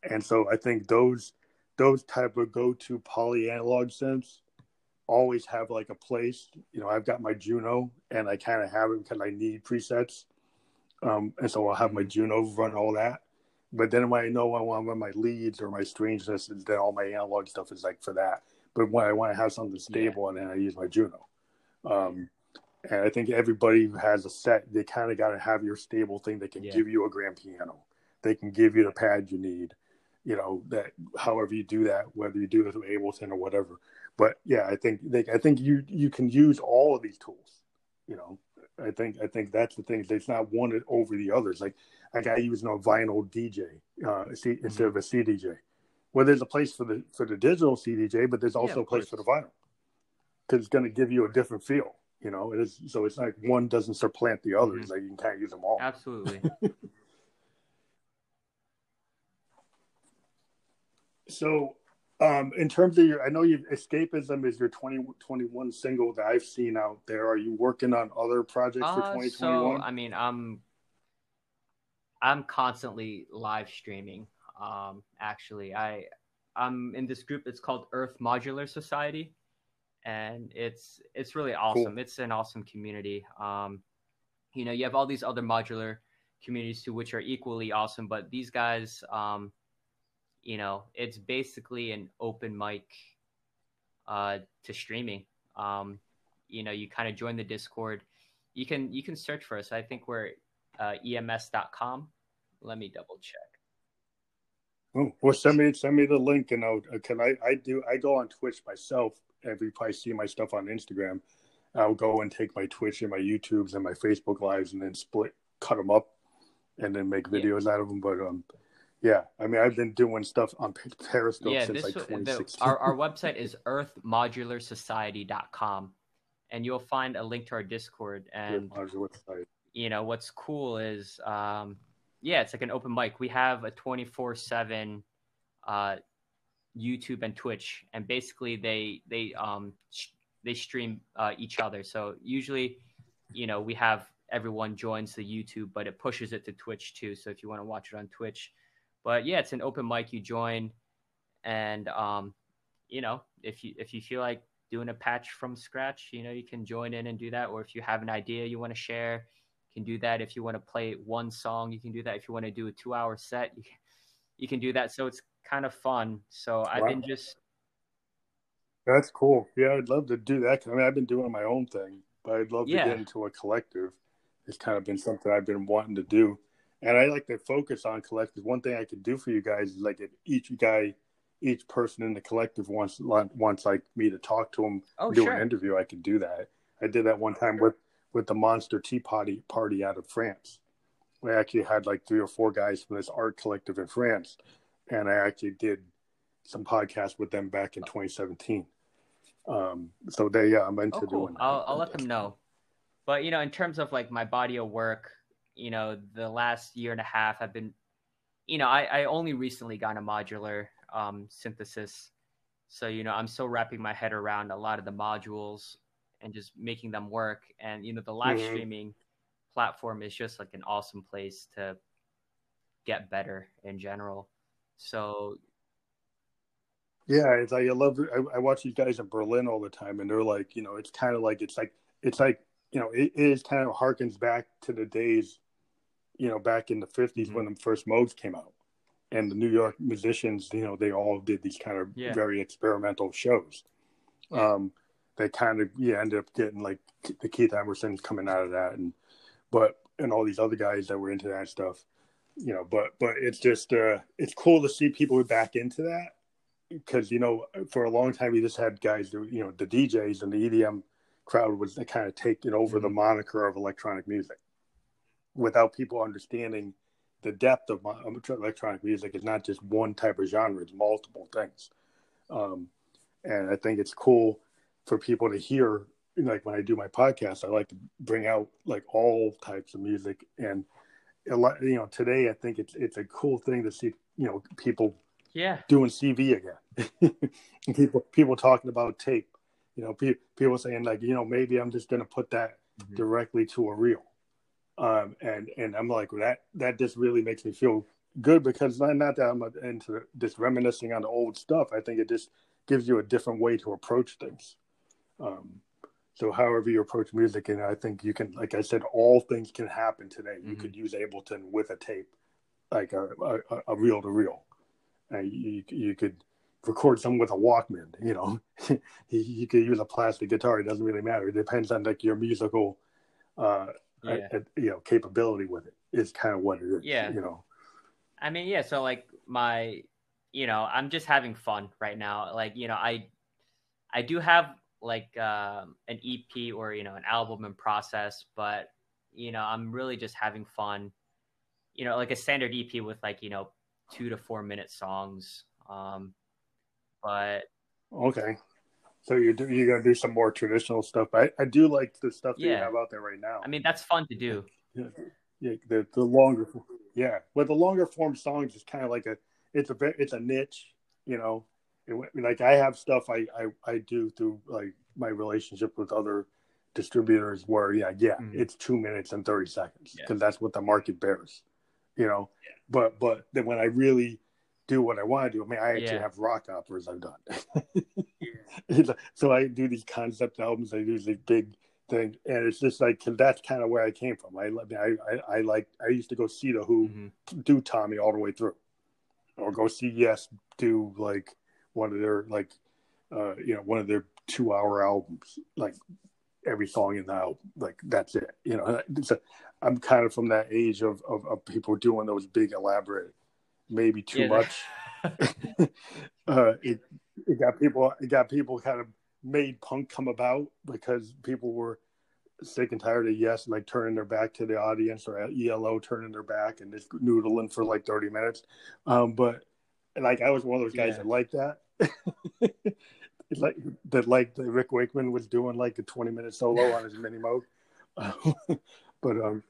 A: And so I think those those type of go to poly analog synths always have like a place. You know, I've got my Juno and I kind of have it because I need presets. Um, and so I'll have my Juno run all that. But then when I know I want to run my leads or my strangeness, then all my analog stuff is like for that. But when I want to have something stable, and then I use my Juno. Um, and I think everybody who has a set, they kind of got to have your stable thing that can
B: Yeah.
A: give you a grand piano. They can give you the pad you need. You know that however you do that, whether you do it through Ableton or whatever. But yeah, I think they, I think you you can use all of these tools. You know, I think I think that's the thing. It's not one over the others. Like like I use no vinyl DJ uh, C, instead of a CDJ. Well, there's a place for the for the digital CDJ, but there's also
B: of
A: a place for the vinyl because it's going to give you a different feel. You know, it is so it's like one doesn't supplant the other.
B: Mhm.
A: Like you can kind of use them all.
B: Absolutely.
A: So, um, in terms of your, I know you escapism is your 2021 single that I've seen out there. Are you working on other projects for
B: Uh,
A: 2021?
B: so I mean, I'm I'm constantly live streaming. Um, actually, I I'm in this group. It's called Earth Modular Society, and it's it's really awesome. It's an awesome community. Um, you know, you have all these other modular communities too, which are equally awesome. But these guys, um, you know, it's basically an open mic uh, to streaming. Um, you know, you kind of join the Discord. You can you can search for us. I think we're uh, ems.com. Let me double check.
A: Oh, well, send me send me the link, and I'll can I I do I go on Twitch myself. Every you probably see my stuff on Instagram, I'll go and take my Twitch and my YouTubes and my Facebook lives, and then split cut them up, and then make
B: Yeah.
A: videos out of them. But um, yeah, I mean I've been doing stuff on Periscope
B: yeah,
A: since
B: this
A: like
B: the,
A: 2016.
B: our our website is earthmodularsociety.com, and you'll find a link to our Discord. And you know what's cool is um yeah it's like an open mic we have a 24 7 uh youtube and twitch and basically they they um sh- they stream uh, each other so usually you know we have everyone joins the youtube but it pushes it to twitch too so if you want to watch it on twitch but yeah it's an open mic you join and um you know if you if you feel like doing a patch from scratch you know you can join in and do that or if you have an idea you want to share you can do that if you want to play one song you can do that if you want to do a two hour set you can, you can do that so it's kind of fun so i've been just
A: That's cool. Yeah, I'd love to do that. I mean, I've been doing my own thing, but I'd love
B: Yeah.
A: to get into a collective. It's kind of been something I've been wanting to do, and I like to focus on collectives. One thing I could do for you guys is like if each guy, each person in the collective wants wants like me to talk to them,
B: oh
A: do
B: sure
A: an interview. I could do that. I did that one time with with the Monster Tea Party party out of France. We actually had like three or four guys from this art collective in France, and I actually did some podcasts with them back in 2017. Um, so they, yeah, I'm into
B: oh, cool.
A: doing.
B: I'll, I'll let them know. But you know, in terms of like my body of work, you know, the last year and a half, I've been, you know, I, I only recently got a modular um, synthesis, so you know, I'm still wrapping my head around a lot of the modules and just making them work. And you know, the live mm-hmm. streaming platform is just like an awesome place to get better in general. So
A: yeah, it's like I love. I, I, watch these guys in Berlin all the time, and they're like, you know, it's kind of like it's like it's like you know, it, it is kind of harkens back to the days, you know, back in the 50s mm-hmm. when the first Moogs came out, and the New York musicians, you know, they all did these kind of yeah. very experimental shows. Um, they kind of yeah ended up getting like the Keith Emerson's coming out of that, and but and all these other guys that were into that stuff, you know. But but it's just uh, it's cool to see people back into that because you know for a long time we just had guys you know the DJs and the EDM crowd was kind of taking over mm-hmm. the moniker of electronic music without people understanding the depth of my, electronic music is not just one type of genre it's multiple things. Um, and i think it's cool for people to hear like when i do my podcast i like to bring out like all types of music. And a lot you know today i think it's it's a cool thing to see you know people
B: yeah.
A: doing cv again. People people talking about tape you know pe- people saying like you know maybe i'm just going to put that mm-hmm. directly to a reel um and and i'm like well, that that just really makes me feel good because not, not that i'm into just reminiscing on the old stuff i think it just gives you a different way to approach things um so however you approach music and i think you can like i said all things can happen today mm-hmm. you could use ableton with a tape like a, a, reel to reel and you, you could record something with a Walkman. You know, you could use a plastic guitar. It doesn't really matter. It depends on like your musical, uh, yeah. you know, capability with it. Is kind of what it is.
B: Yeah.
A: You know.
B: I mean, yeah. So like my, you know, I'm just having fun right now. Like you know, I, I do have like uh, an EP or you know an album in process, but you know, I'm really just having fun. You know, like a standard EP with like you know two to four minute songs. Um, but
A: okay. So you do you gotta do some more traditional stuff. I, I do like the stuff that yeah. you have out there right now.
B: I mean that's fun to do.
A: Yeah, yeah the the longer yeah, but the longer form songs is kind of like a it's a it's a niche, you know. It, like I have stuff I, I I do through like my relationship with other distributors where yeah yeah mm-hmm. it's two minutes and 30 seconds because yeah. that's what the market bears you know but but then when i really do what I want to do. I mean, I actually yeah. have rock operas I've done. so I do these concept albums. I do these big things, and it's just like that's kind of where I came from. I I I, I like I used to go see the Who mm-hmm. do Tommy all the way through, or go see Yes do like one of their like uh you know one of their two hour albums like every song in the album like that's it you know I'm kind of from that age of, of, of people doing those big elaborate maybe too yeah, much. uh, it it got people it got people kind of made punk come about because people were sick and tired of yes like turning their back to the audience or elo turning their back and just noodling for like 30 minutes um but like i was one of those guys yeah. that liked that like that like the rick wakeman was doing like a 20 minute solo on his Minimoog but um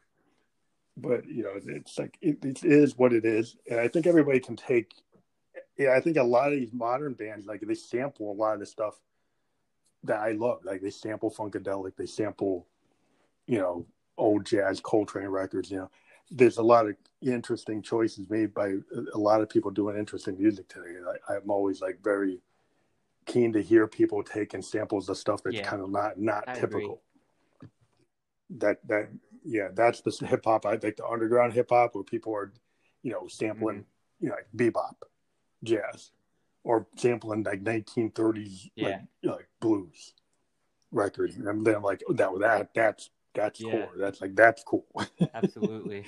A: but you know, it's like it, it is what it is, and I think everybody can take. Yeah, I think a lot of these modern bands like they sample a lot of the stuff that I love. Like they sample funkadelic, they sample, you know, old jazz, Coltrane records. You know, there's a lot of interesting choices made by a lot of people doing interesting music today. I, I'm always like very keen to hear people taking samples of stuff that's yeah, kind of not not I typical. Agree. That that yeah, that's the hip hop. I like the underground hip hop where people are, you know, sampling, mm-hmm. you know, like bebop, jazz, or sampling like 1930s yeah. like, like blues records. And then I'm like, oh, that that that's that's yeah. cool. That's like that's cool.
B: Absolutely.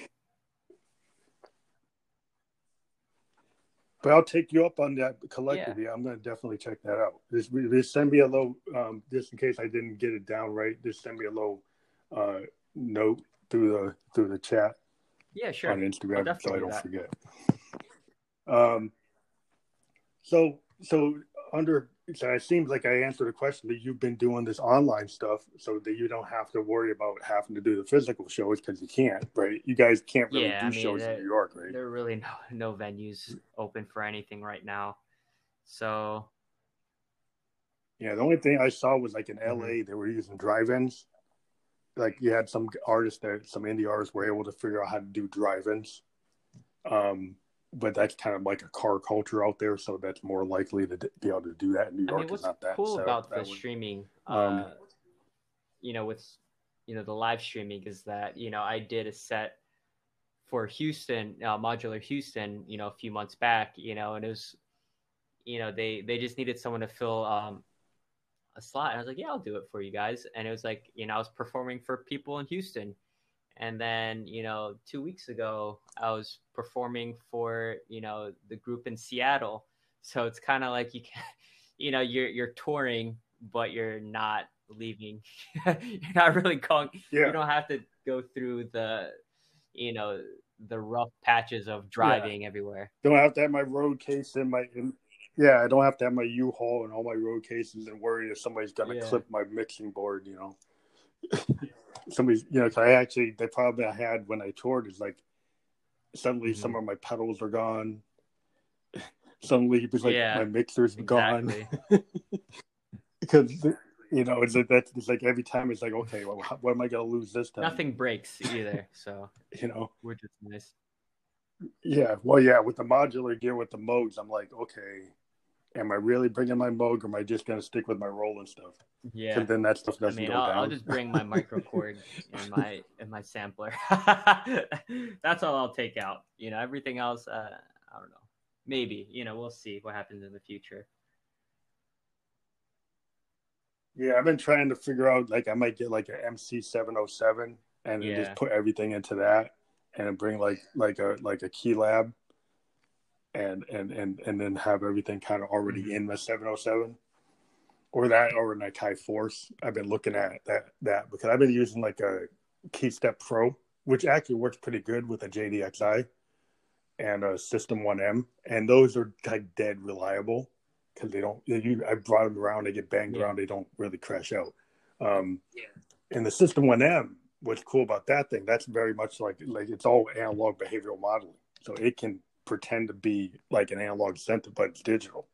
A: but I'll take you up on that collectively. Yeah. I'm going to definitely check that out. Just, just send me a little, um, just in case I didn't get it down right. Just send me a little uh, note through the through the chat.
B: Yeah, sure.
A: On Instagram, so I don't forget. Um. So so under so it seems like I answered a question that you've been doing this online stuff so that you don't have to worry about having to do the physical shows because you can't, right? You guys can't really yeah, do I mean, shows in New York, right?
B: There are really no no venues open for anything right now. So
A: yeah, the only thing I saw was like in LA mm-hmm. they were using drive-ins. Like you had some artists that some indie artists were able to figure out how to do drive-ins. Um, but that's kind of like a car culture out there, so that's more likely to be able to do that in New York. I mean,
B: what's
A: not that
B: cool about the streaming, um, uh, you know, with you know the live streaming is that you know I did a set for Houston, uh, Modular Houston, you know, a few months back, you know, and it was, you know, they they just needed someone to fill um, a slot, and I was like, yeah, I'll do it for you guys, and it was like, you know, I was performing for people in Houston and then, you know, two weeks ago, I was performing for, you know, the group in Seattle. So it's kind of like you can, you know, you're, you're touring, but you're not leaving. you're not really going, yeah. you don't have to go through the, you know, the rough patches of driving yeah. everywhere.
A: Don't have to have my road case in my, in, yeah, I don't have to have my U-Haul and all my road cases and worry if somebody's gonna yeah. clip my mixing board, you know. somebody's you know I actually the problem I had when I toured is like suddenly mm-hmm. some of my pedals are gone. suddenly it was like yeah, my mixer's exactly. gone because you know it's like that's it's like every time it's like okay well what am I gonna lose this time?
B: Nothing breaks either, so
A: you know
B: we're just nice.
A: Yeah, well, yeah, with the modular gear with the Moogs, I'm like, okay, am I really bringing my Moog or am I just going to stick with my Roland stuff?
B: Yeah.
A: then that stuff doesn't I mean,
B: go I'll,
A: down.
B: I'll just bring my microcord and my and my sampler. That's all I'll take out. You know, everything else, uh, I don't know. Maybe, you know, we'll see what happens in the future.
A: Yeah, I've been trying to figure out like I might get like an MC seven oh seven and yeah. just put everything into that and bring like like a like a KeyLab and and and and then have everything kind of already mm-hmm. in the 707 or that or an Akai Force. I've been looking at that that because I've been using like a KeyStep Pro, which actually works pretty good with a JDXI and a System 1M, and those are like dead reliable because they don't. You, I brought them around, they get banged yeah. around, they don't really crash out. Um, yeah. And the System 1M, what's cool about that thing? That's very much like like it's all analog behavioral modeling, so it can pretend to be like an analog center, but it's digital.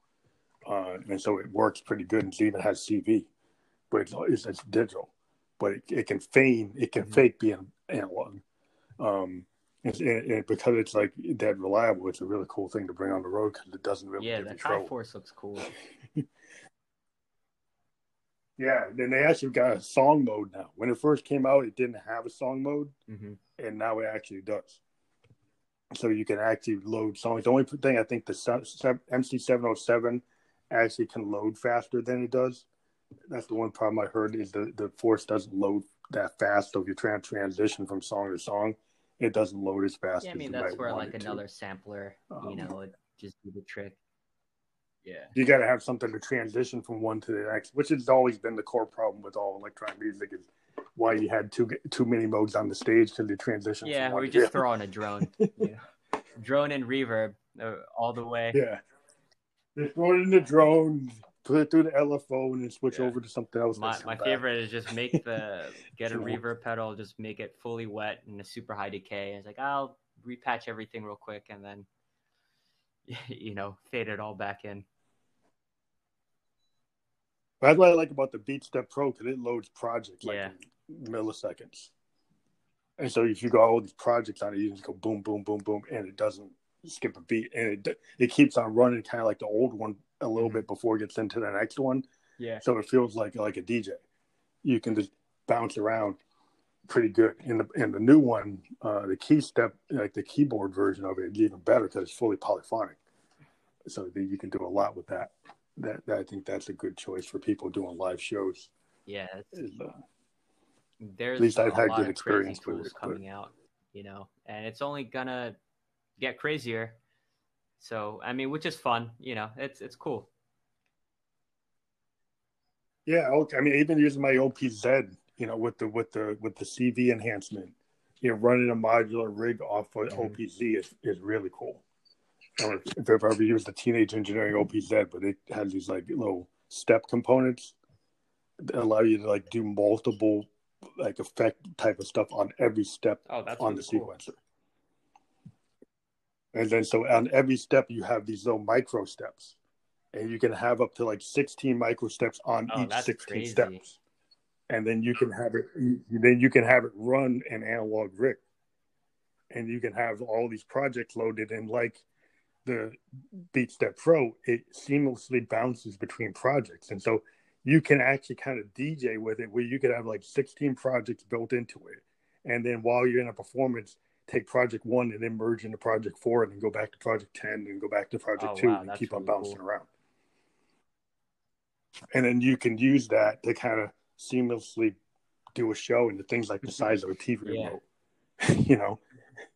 A: Uh, and so it works pretty good. And it even has CV, but it's, it's, it's digital. But it, it, can feign, it can mm-hmm. fake being analog. Um, and, and, because it's like that reliable, it's a really cool thing to bring on the road because it doesn't really
B: yeah. The Tri Force looks cool.
A: yeah, then they actually got a song mode now. When it first came out, it didn't have a song mode,
B: mm-hmm.
A: and now it actually does so you can actually load songs. The only thing I think the MC707 actually can load faster than it does. That's the one problem I heard is the, the Force doesn't load that fast. So if you're trying to transition from song to song, it doesn't load as fast.
B: Yeah, I mean that's where like another to. sampler, um, you know, would just do the trick. Yeah,
A: you got to have something to transition from one to the next, which has always been the core problem with all electronic music. Is why you had too too many Moogs on the stage because the transition.
B: Yeah, we just throw on a drone. yeah. Drone and reverb uh, all the way.
A: Yeah, just throw it in the drone, put it through the LFO, and then switch yeah. over to something else.
B: My, my favorite is just make the get a reverb pedal, just make it fully wet and a super high decay. it's like I'll repatch everything real quick and then you know fade it all back in.
A: That's what I like about the BeatStep Pro because it loads projects like yeah milliseconds. And so if you got all these projects on it, you just go boom, boom, boom, boom, and it doesn't skip a beat, and it it keeps on running, kind of like the old one, a little mm-hmm. bit before it gets into the next one.
B: Yeah.
A: So it feels like like a DJ. You can just bounce around pretty good. In the in the new one, uh, the KeyStep, like the keyboard version of it, is even better because it's fully polyphonic. So you can do a lot with that. That, that I think that's a good choice for people doing live shows.
B: Yeah.
A: Is, uh,
B: there's at least I've had good experience tools it, coming but... out, you know, and it's only gonna get crazier. So I mean, which is fun, you know, it's it's cool.
A: Yeah, okay. I mean, even using my OPZ, you know, with the with the with the CV enhancement, you know, running a modular rig off of mm-hmm. OPZ is, is really cool. I don't know if I've ever used the Teenage Engineering OPZ, but it has these like little step components that allow you to like do multiple like effect type of stuff on every step
B: oh,
A: on
B: really
A: the cool. sequencer. And then so on every step you have these little micro steps. And you can have up to like 16 micro steps on oh, each 16 crazy. steps. And then you can have it then you can have it run an analog rig. And you can have all these projects loaded in like the BeatStep Pro, it seamlessly bounces between projects. And so you can actually kind of DJ with it where you could have like 16 projects built into it. And then while you're in a performance, take project one and then merge into project four and then go back to project 10 and go back to project oh, two wow, and keep really on bouncing cool. around. And then you can use that to kind of seamlessly do a show into things like the mm-hmm. size of a TV yeah. remote, you know,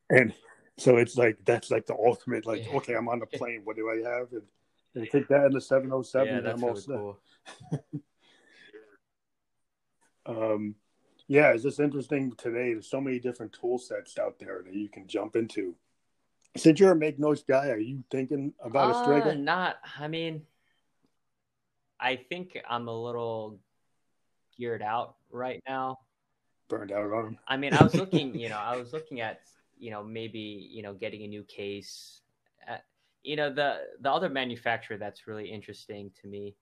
A: and so it's like, that's like the ultimate, like, yeah. okay, I'm on the plane. What do I have? And, take that in the 707 yeah, that's really cool. um, yeah, it's just interesting today. There's so many different tool sets out there that you can jump into. Since you're a make noise guy, are you thinking about uh, a Strega?
B: Not. I mean, I think I'm a little geared out right now.
A: Burned out on them.
B: I mean, I was looking. you know, I was looking at you know maybe you know getting a new case. Uh, you know the the other manufacturer that's really interesting to me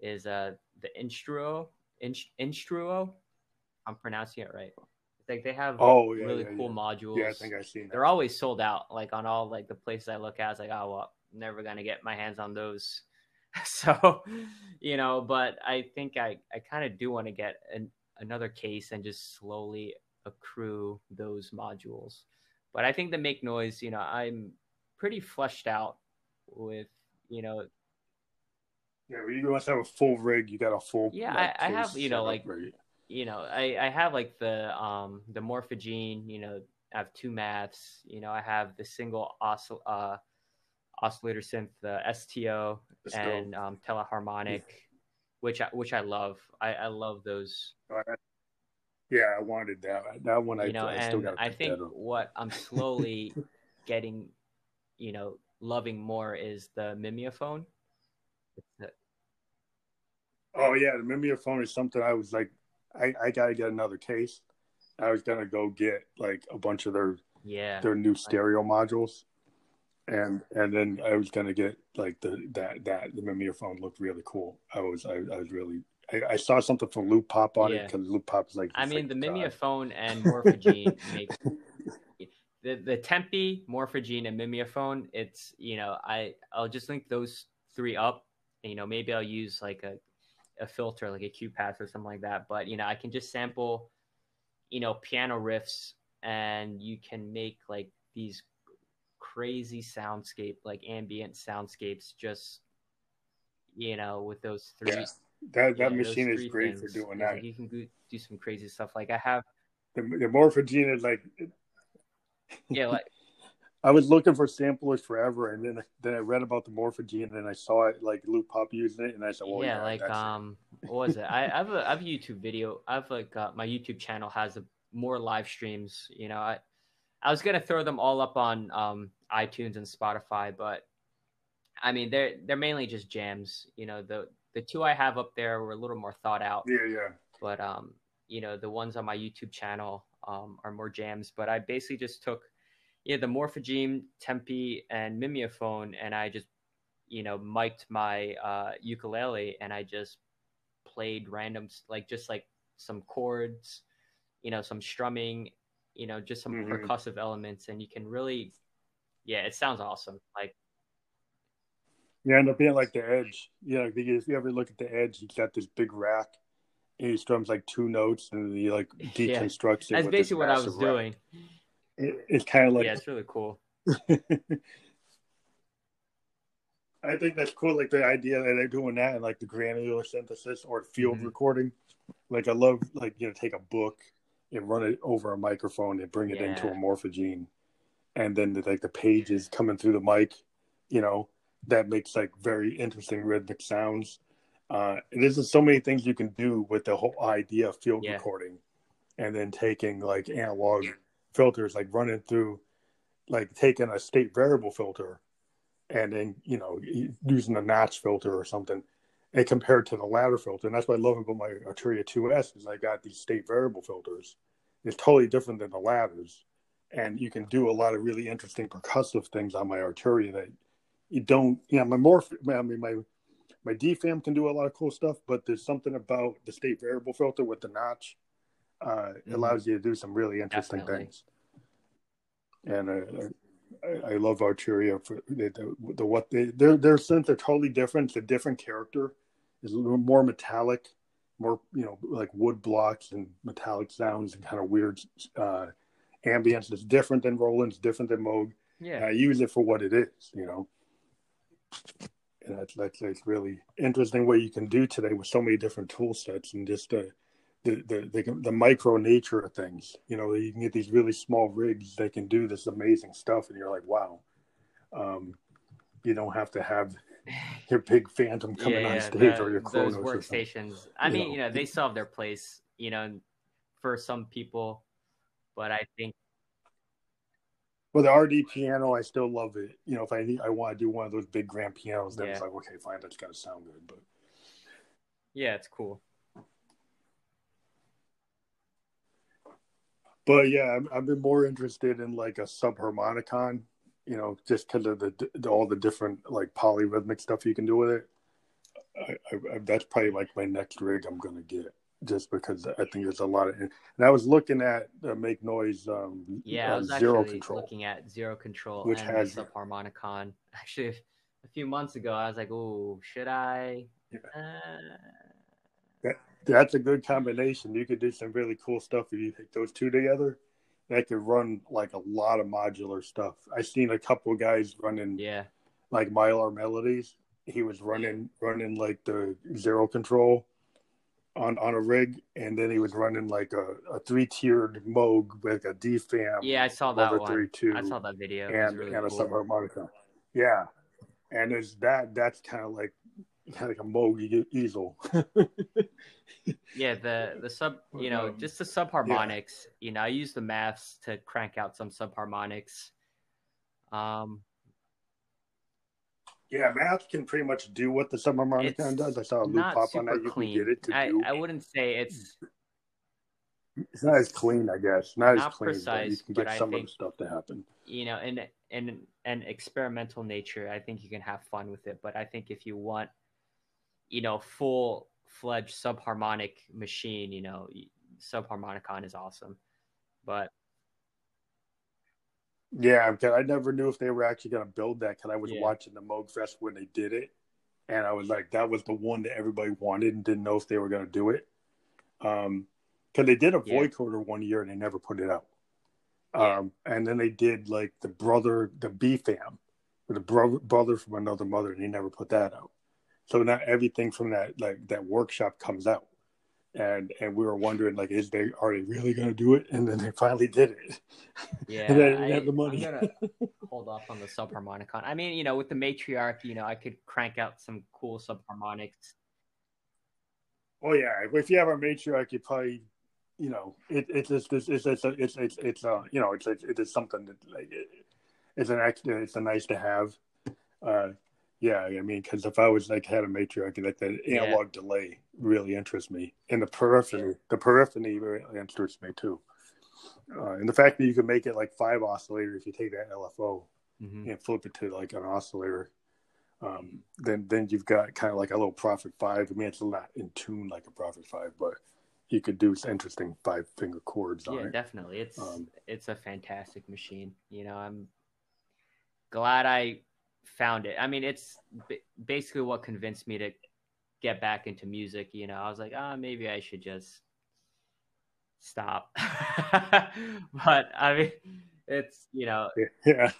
B: is uh the Instruo. Instruo I'm pronouncing it right. It's like they have oh, yeah, really yeah, cool
A: yeah.
B: modules.
A: Yeah, I think I've seen that.
B: They're always sold out. Like on all like the places I look at, it's like, oh well, I'm never gonna get my hands on those. so, you know, but I think I I kind of do want to get an, another case and just slowly accrue those modules. But I think the make noise, you know, I'm pretty fleshed out with, you know,
A: yeah, but you must have a full rig. You got a full.
B: Yeah, like, I, I have. You know, like you know, I, I have like the um the morphagene, you know, I have two maths, you know, I have the single oscill- uh, oscillator synth, the STO and um, Telharmonic, which I, which I love. I, I love those.
A: Yeah, I wanted that. That one I,
B: you know, I still got. I think what I'm slowly getting, you know, loving more is the Mimeophon.
A: Oh yeah, the Mimeophon is something I was like I, I gotta get another case. I was gonna go get like a bunch of their
B: yeah
A: their new stereo modules, and and then I was gonna get like the that that the Mimeophon looked really cool. I was I, I was really I, I, saw something from Loopop on yeah. it because Loopop is like
B: I mean the Mimeophon and Morphagene make the the Tempi, Morphagene, and Mimeophon. It's you know I I'll just link those three up. And, you know maybe I'll use like a a filter like a QPAS or something like that. But you know, I can just sample, you know, piano riffs, and you can make like these crazy soundscape, like ambient soundscapes, just you know, with those three. Yeah.
A: That that yeah, machine is great things. for doing that.
B: Like you can do some crazy stuff. Like I have
A: the, the Morphagene is like
B: yeah, like
A: I was looking for samplers forever, and then then I read about the Morphagene, and I saw it like Loopop using it, and I said, "Well,
B: yeah, yeah like um, it. what was it? I, I, have a I have a YouTube video. I've like uh, my YouTube channel has a, more live streams. You know, I I was gonna throw them all up on um iTunes and Spotify, but I mean they're they're mainly just jams. You know, the the two I have up there were a little more thought out.
A: Yeah, yeah.
B: But um, you know, the ones on my YouTube channel um are more jams. But I basically just took yeah, the Morphagene, Tempi, and Mimeophon, and I just, you know, mic'd my uh, ukulele and I just played random, like just like some chords, you know, some strumming, you know, just some mm-hmm. percussive elements, and you can really, yeah, it sounds awesome. Like,
A: you end up being like the Edge. You know, if you ever look at the Edge, he's got this big rack. And he strums like two notes, and he like deconstructs
B: yeah.
A: it.
B: That's basically what I was rack. doing
A: it, it's kind of like
B: yeah, it's really cool.
A: I think that's cool. Like the idea that they're doing that and like the granular synthesis or field mm-hmm. recording. Like I love like you know take a book and run it over a microphone and bring it yeah. into a morphagene, and then the, like the pages coming through the mic you know, that makes like very interesting rhythmic sounds. Uh, and there's just so many things you can do with the whole idea of field
B: Yeah.
A: recording, and then taking like analog filters, like running through, like taking a state variable filter, and then you know using a notch filter or something, and compared to the ladder filter. And that's what I love about my Arturia 2S is I got these state variable filters. It's totally different than the ladders, and you can do a lot of really interesting percussive things on my Arturia that you don't. You know, my morph. I mean, my my DFAM can do a lot of cool stuff, but there's something about the state variable filter with the notch. Uh, it
B: Mhm.
A: allows you to do some really interesting
B: Definitely.
A: things. And uh, I, I love Arturia for the, the, the what they their their synths are totally different. It's a different character. is more metallic, more you know like wood blocks and metallic sounds and kind of weird uh, ambience. It's different than Roland's, different than Moog.
B: Yeah.
A: I use it for what it is, you know. And that's that's that's really interesting what you can do today with so many different tool sets and just the the the the, the micro nature of things. You know, you can get these really small rigs that can do this amazing stuff, and you're like, wow. Um, you don't have to have your big Fantom coming on stage
B: the-
A: or your
B: those
A: or something.
B: workstations. I
A: you
B: mean,
A: know.
B: you know, they still have their place, you know, for some people, but I think
A: Well, the RD piano, I still love it. You know, if I I want to do one of those big grand pianos, then it's like, okay, fine, that's got to sound good. But
B: yeah, it's cool.
A: But yeah, I'm, I've been more interested in like a subharmonicon, you know, just because of the, the all the different like polyrhythmic stuff you can do with it. I, I, I, that's probably like my next rig I'm gonna get, just because I think there's a lot of. And I was looking at uh, make noise, um,
B: Yeah,
A: uh,
B: I was
A: zero control.
B: looking at Zero Control
A: Which
B: and
A: has-
B: the Subharmonicon. Actually, a few months ago, I was like, "Oh, should I?"
A: Yeah.
B: Uh,
A: That's a good combination. You could do some really cool stuff if you take those two together. That could run like a lot of modular stuff. I've seen a couple guys running
B: yeah,
A: like Mylar Melodies. He was running running like the zero control on on a rig, and then he was running like a, a three tiered Moog with a DFAM.
B: yeah, I saw that one.
A: three two
B: I saw that video.
A: And
B: really
A: and a subharmonicon. Yeah, and it's that. That's kind of like kind of like a Moog easel.
B: Yeah, the the sub, you know, just the subharmonics. You know, I use the maths to crank out some subharmonics. Um,
A: yeah, Math can pretty much do what the subharmonicon does. I saw a loop pop on that. You
B: clean.
A: can get it to
B: I,
A: do.
B: I wouldn't say it's
A: it's not as clean, I guess. Not,
B: Not
A: as clean, but you
B: precise,
A: can get some
B: think-
A: of the stuff to happen.
B: you know, in in an experimental nature, I think you can have fun with it. But I think if you want, you know, full fledged subharmonic machine, you know, subharmonicon is awesome. But
A: Yeah, because I never knew if they were actually going to build that. Because I was
B: Yeah.
A: watching the Moogfest when they did it, and I was like, that was the one that everybody wanted and didn't know if they were going to do it. Um, because they did a
B: Yeah.
A: vocoder one year and they never put it out. Um, and then they did like the brother, the BFAM, the brother brother from another mother, and they never put that out. So now everything from that like that workshop comes out, and and we were wondering like, is they are they really going to do it? And then they finally did it.
B: yeah,
A: And they didn't
B: I,
A: have the money.
B: I'm gonna hold off on the subharmonicon. I mean, you know, with the matriarch, you know, I could crank out some cool subharmonics.
A: Oh yeah, if you have a matriarch, you probably, you know, it, it's just it's it's it's it's it's, it's uh you know it's it's, it's something that like it, it's an it's a nice to have. Uh, yeah, I mean, because if I was like had a matriarch, like
B: Yeah.
A: analog delay really interests me, and the paraphony, the paraphony really interests me too. Uh, and the fact that you can make it like five oscillator if you take that LFO
B: Mhm.
A: and flip it to like an oscillator, um, then then you've got kind of like a little Prophet Five. I mean, it's not in tune like a Prophet Five, but you could do some interesting five finger chords on
B: Yeah,
A: it.
B: definitely. It's
A: Um,
B: it's a fantastic machine. You know, I'm glad I found it. I mean, it's b- basically what convinced me to get back into music. You know, I was like, ah, maybe I should just stop. but I mean, it's you know,
A: Yeah.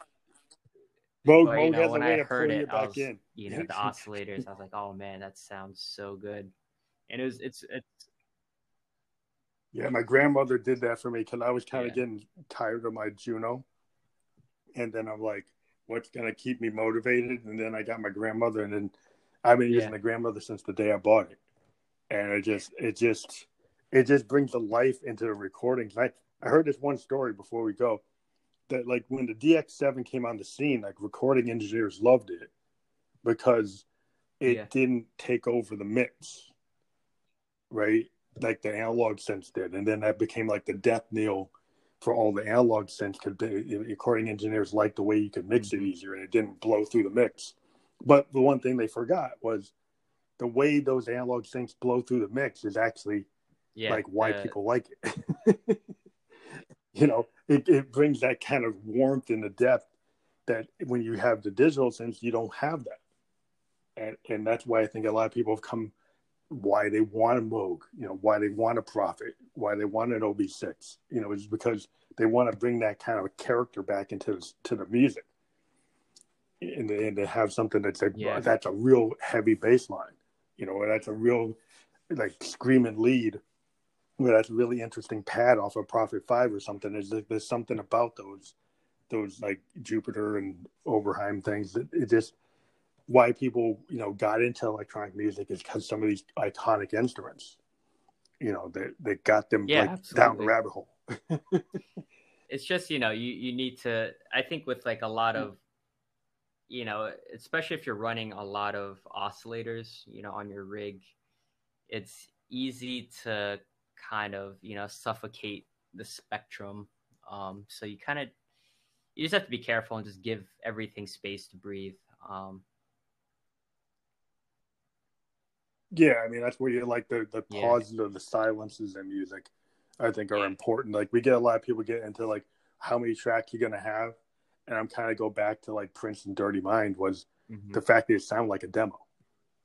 A: Moog,
B: but, you know,
A: has a
B: when
A: way
B: I heard it, I was,
A: in.
B: you know, the oscillators. I was like, oh man, that sounds so good. And it was, it's, it's,
A: Yeah, my grandmother did that for me because I was kind of
B: Yeah.
A: getting tired of my Juno, and then I'm like, what's going to keep me motivated. And then I got my grandmother, and then I've been using
B: Yeah.
A: the grandmother since the day I bought it, and it just it just it just brings the life into the recordings. I I heard this one story before we go that like when the DX7 came on the scene, like recording engineers loved it because it
B: Yeah.
A: didn't take over the mix, right? Like the analog synths did, and then that became like the death knell for all the analog synths because the recording engineers liked the way you could mix it mm-hmm. easier and it didn't blow through the mix. But the one thing they forgot was the way those analog synths blow through the mix is actually
B: Yeah.
A: like why
B: the-
A: people like it. you know, it, it brings that kind of warmth and the depth that when you have the digital synths, you don't have that. And and that's why I think a lot of people have come why they want a Moog, you know, why they want a Prophet, why they want an OB6, you know, is because they want to bring that kind of character back into the, to the music, and, and to have something that's a
B: Yeah.
A: that's a real heavy bass line, you know, that's a real like screaming lead, where that's a really interesting pad off of Prophet Five or something. There's there's something about those those like Jupiter and Oberheim things that it just why people you know got into electronic music is because some of these iconic instruments you know that that got them
B: Yeah,
A: like down the rabbit hole.
B: It's just you know you you need to i think with like a lot of you know especially if you're running a lot of oscillators you know on your rig it's easy to kind of you know suffocate the spectrum. Um so you kind of you just have to be careful and just give everything space to breathe. Um
A: yeah i mean that's where you like the the
B: Yeah.
A: pauses or the silences in music i think are
B: Yeah.
A: important like we get a lot of people get into like how many tracks you're gonna have and i'm kind of go back to like prince and dirty mind was
B: mhm.
A: the fact that it sounded like a demo.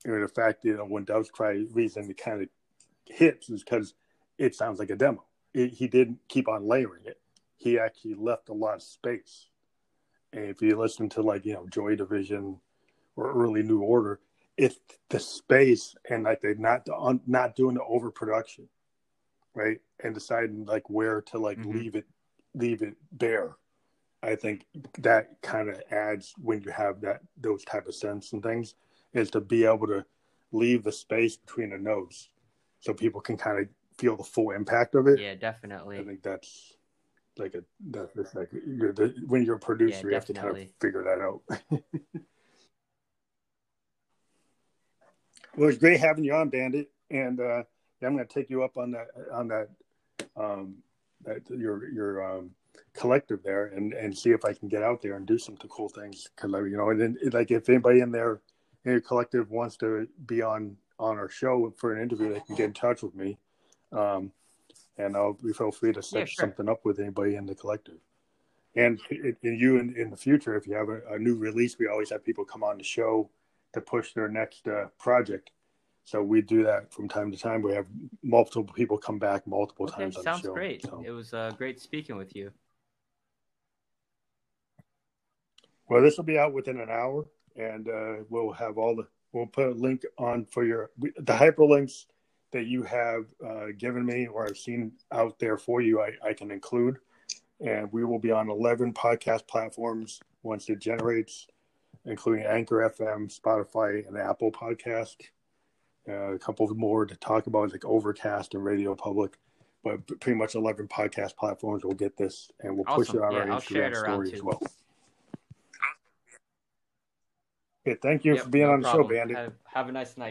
A: You know, the fact that you know, when Doves Cry reason it kind of hits is because it sounds like a demo. It, he didn't keep on layering it. He actually left a lot of space. And if you listen to like you know Joy Division or early New Order, it's the space and like they're not on, not doing the overproduction, right? And deciding like where to like
B: Mhm.
A: leave it leave it bare. I think that kind of adds when you have that those type of synths and things is to be able to leave the space between the notes so people can kind of feel the full impact of it.
B: yeah definitely.
A: I think that's like a that's like you're the when you're a producer
B: Yeah,
A: you have to kind of figure that out. well, it's great having you on, Bandit, and uh, yeah, I'm going to take you up on that on that um, that your your um, collective there and and see if I can get out there and do some cool things because you know and then like if anybody in there in your collective wants to be on on our show for an interview, they can get in touch with me. Um, and I'll be feel free to set
B: Yeah, sure.
A: something up with anybody in the collective. And, and you in, in the future, if you have a, a new release, we always have people come on the show to push their next uh, project. So we do that from time to time. We have multiple people come back multiple
B: okay
A: times
B: sounds great
A: So,
B: it was uh, great speaking with you
A: well, this will be out within an hour, and uh, we'll have all the. We'll put a link on for your the hyperlinks that you have uh, given me or I've seen out there for you. I, I can include, and we will be on eleven podcast platforms once it generates, including Anchor FM, Spotify, and Apple Podcast. Uh, a couple more to talk about, like Overcast and Radio Public. But pretty much 11 podcast platforms will get this, and we'll push
B: Awesome.
A: it on
B: Yeah,
A: our
B: I'll
A: Instagram
B: it
A: story
B: too.
A: as well. Okay, thank you
B: Yep,
A: for being
B: no
A: on the
B: problem.
A: show, Bandit.
B: have, have a nice night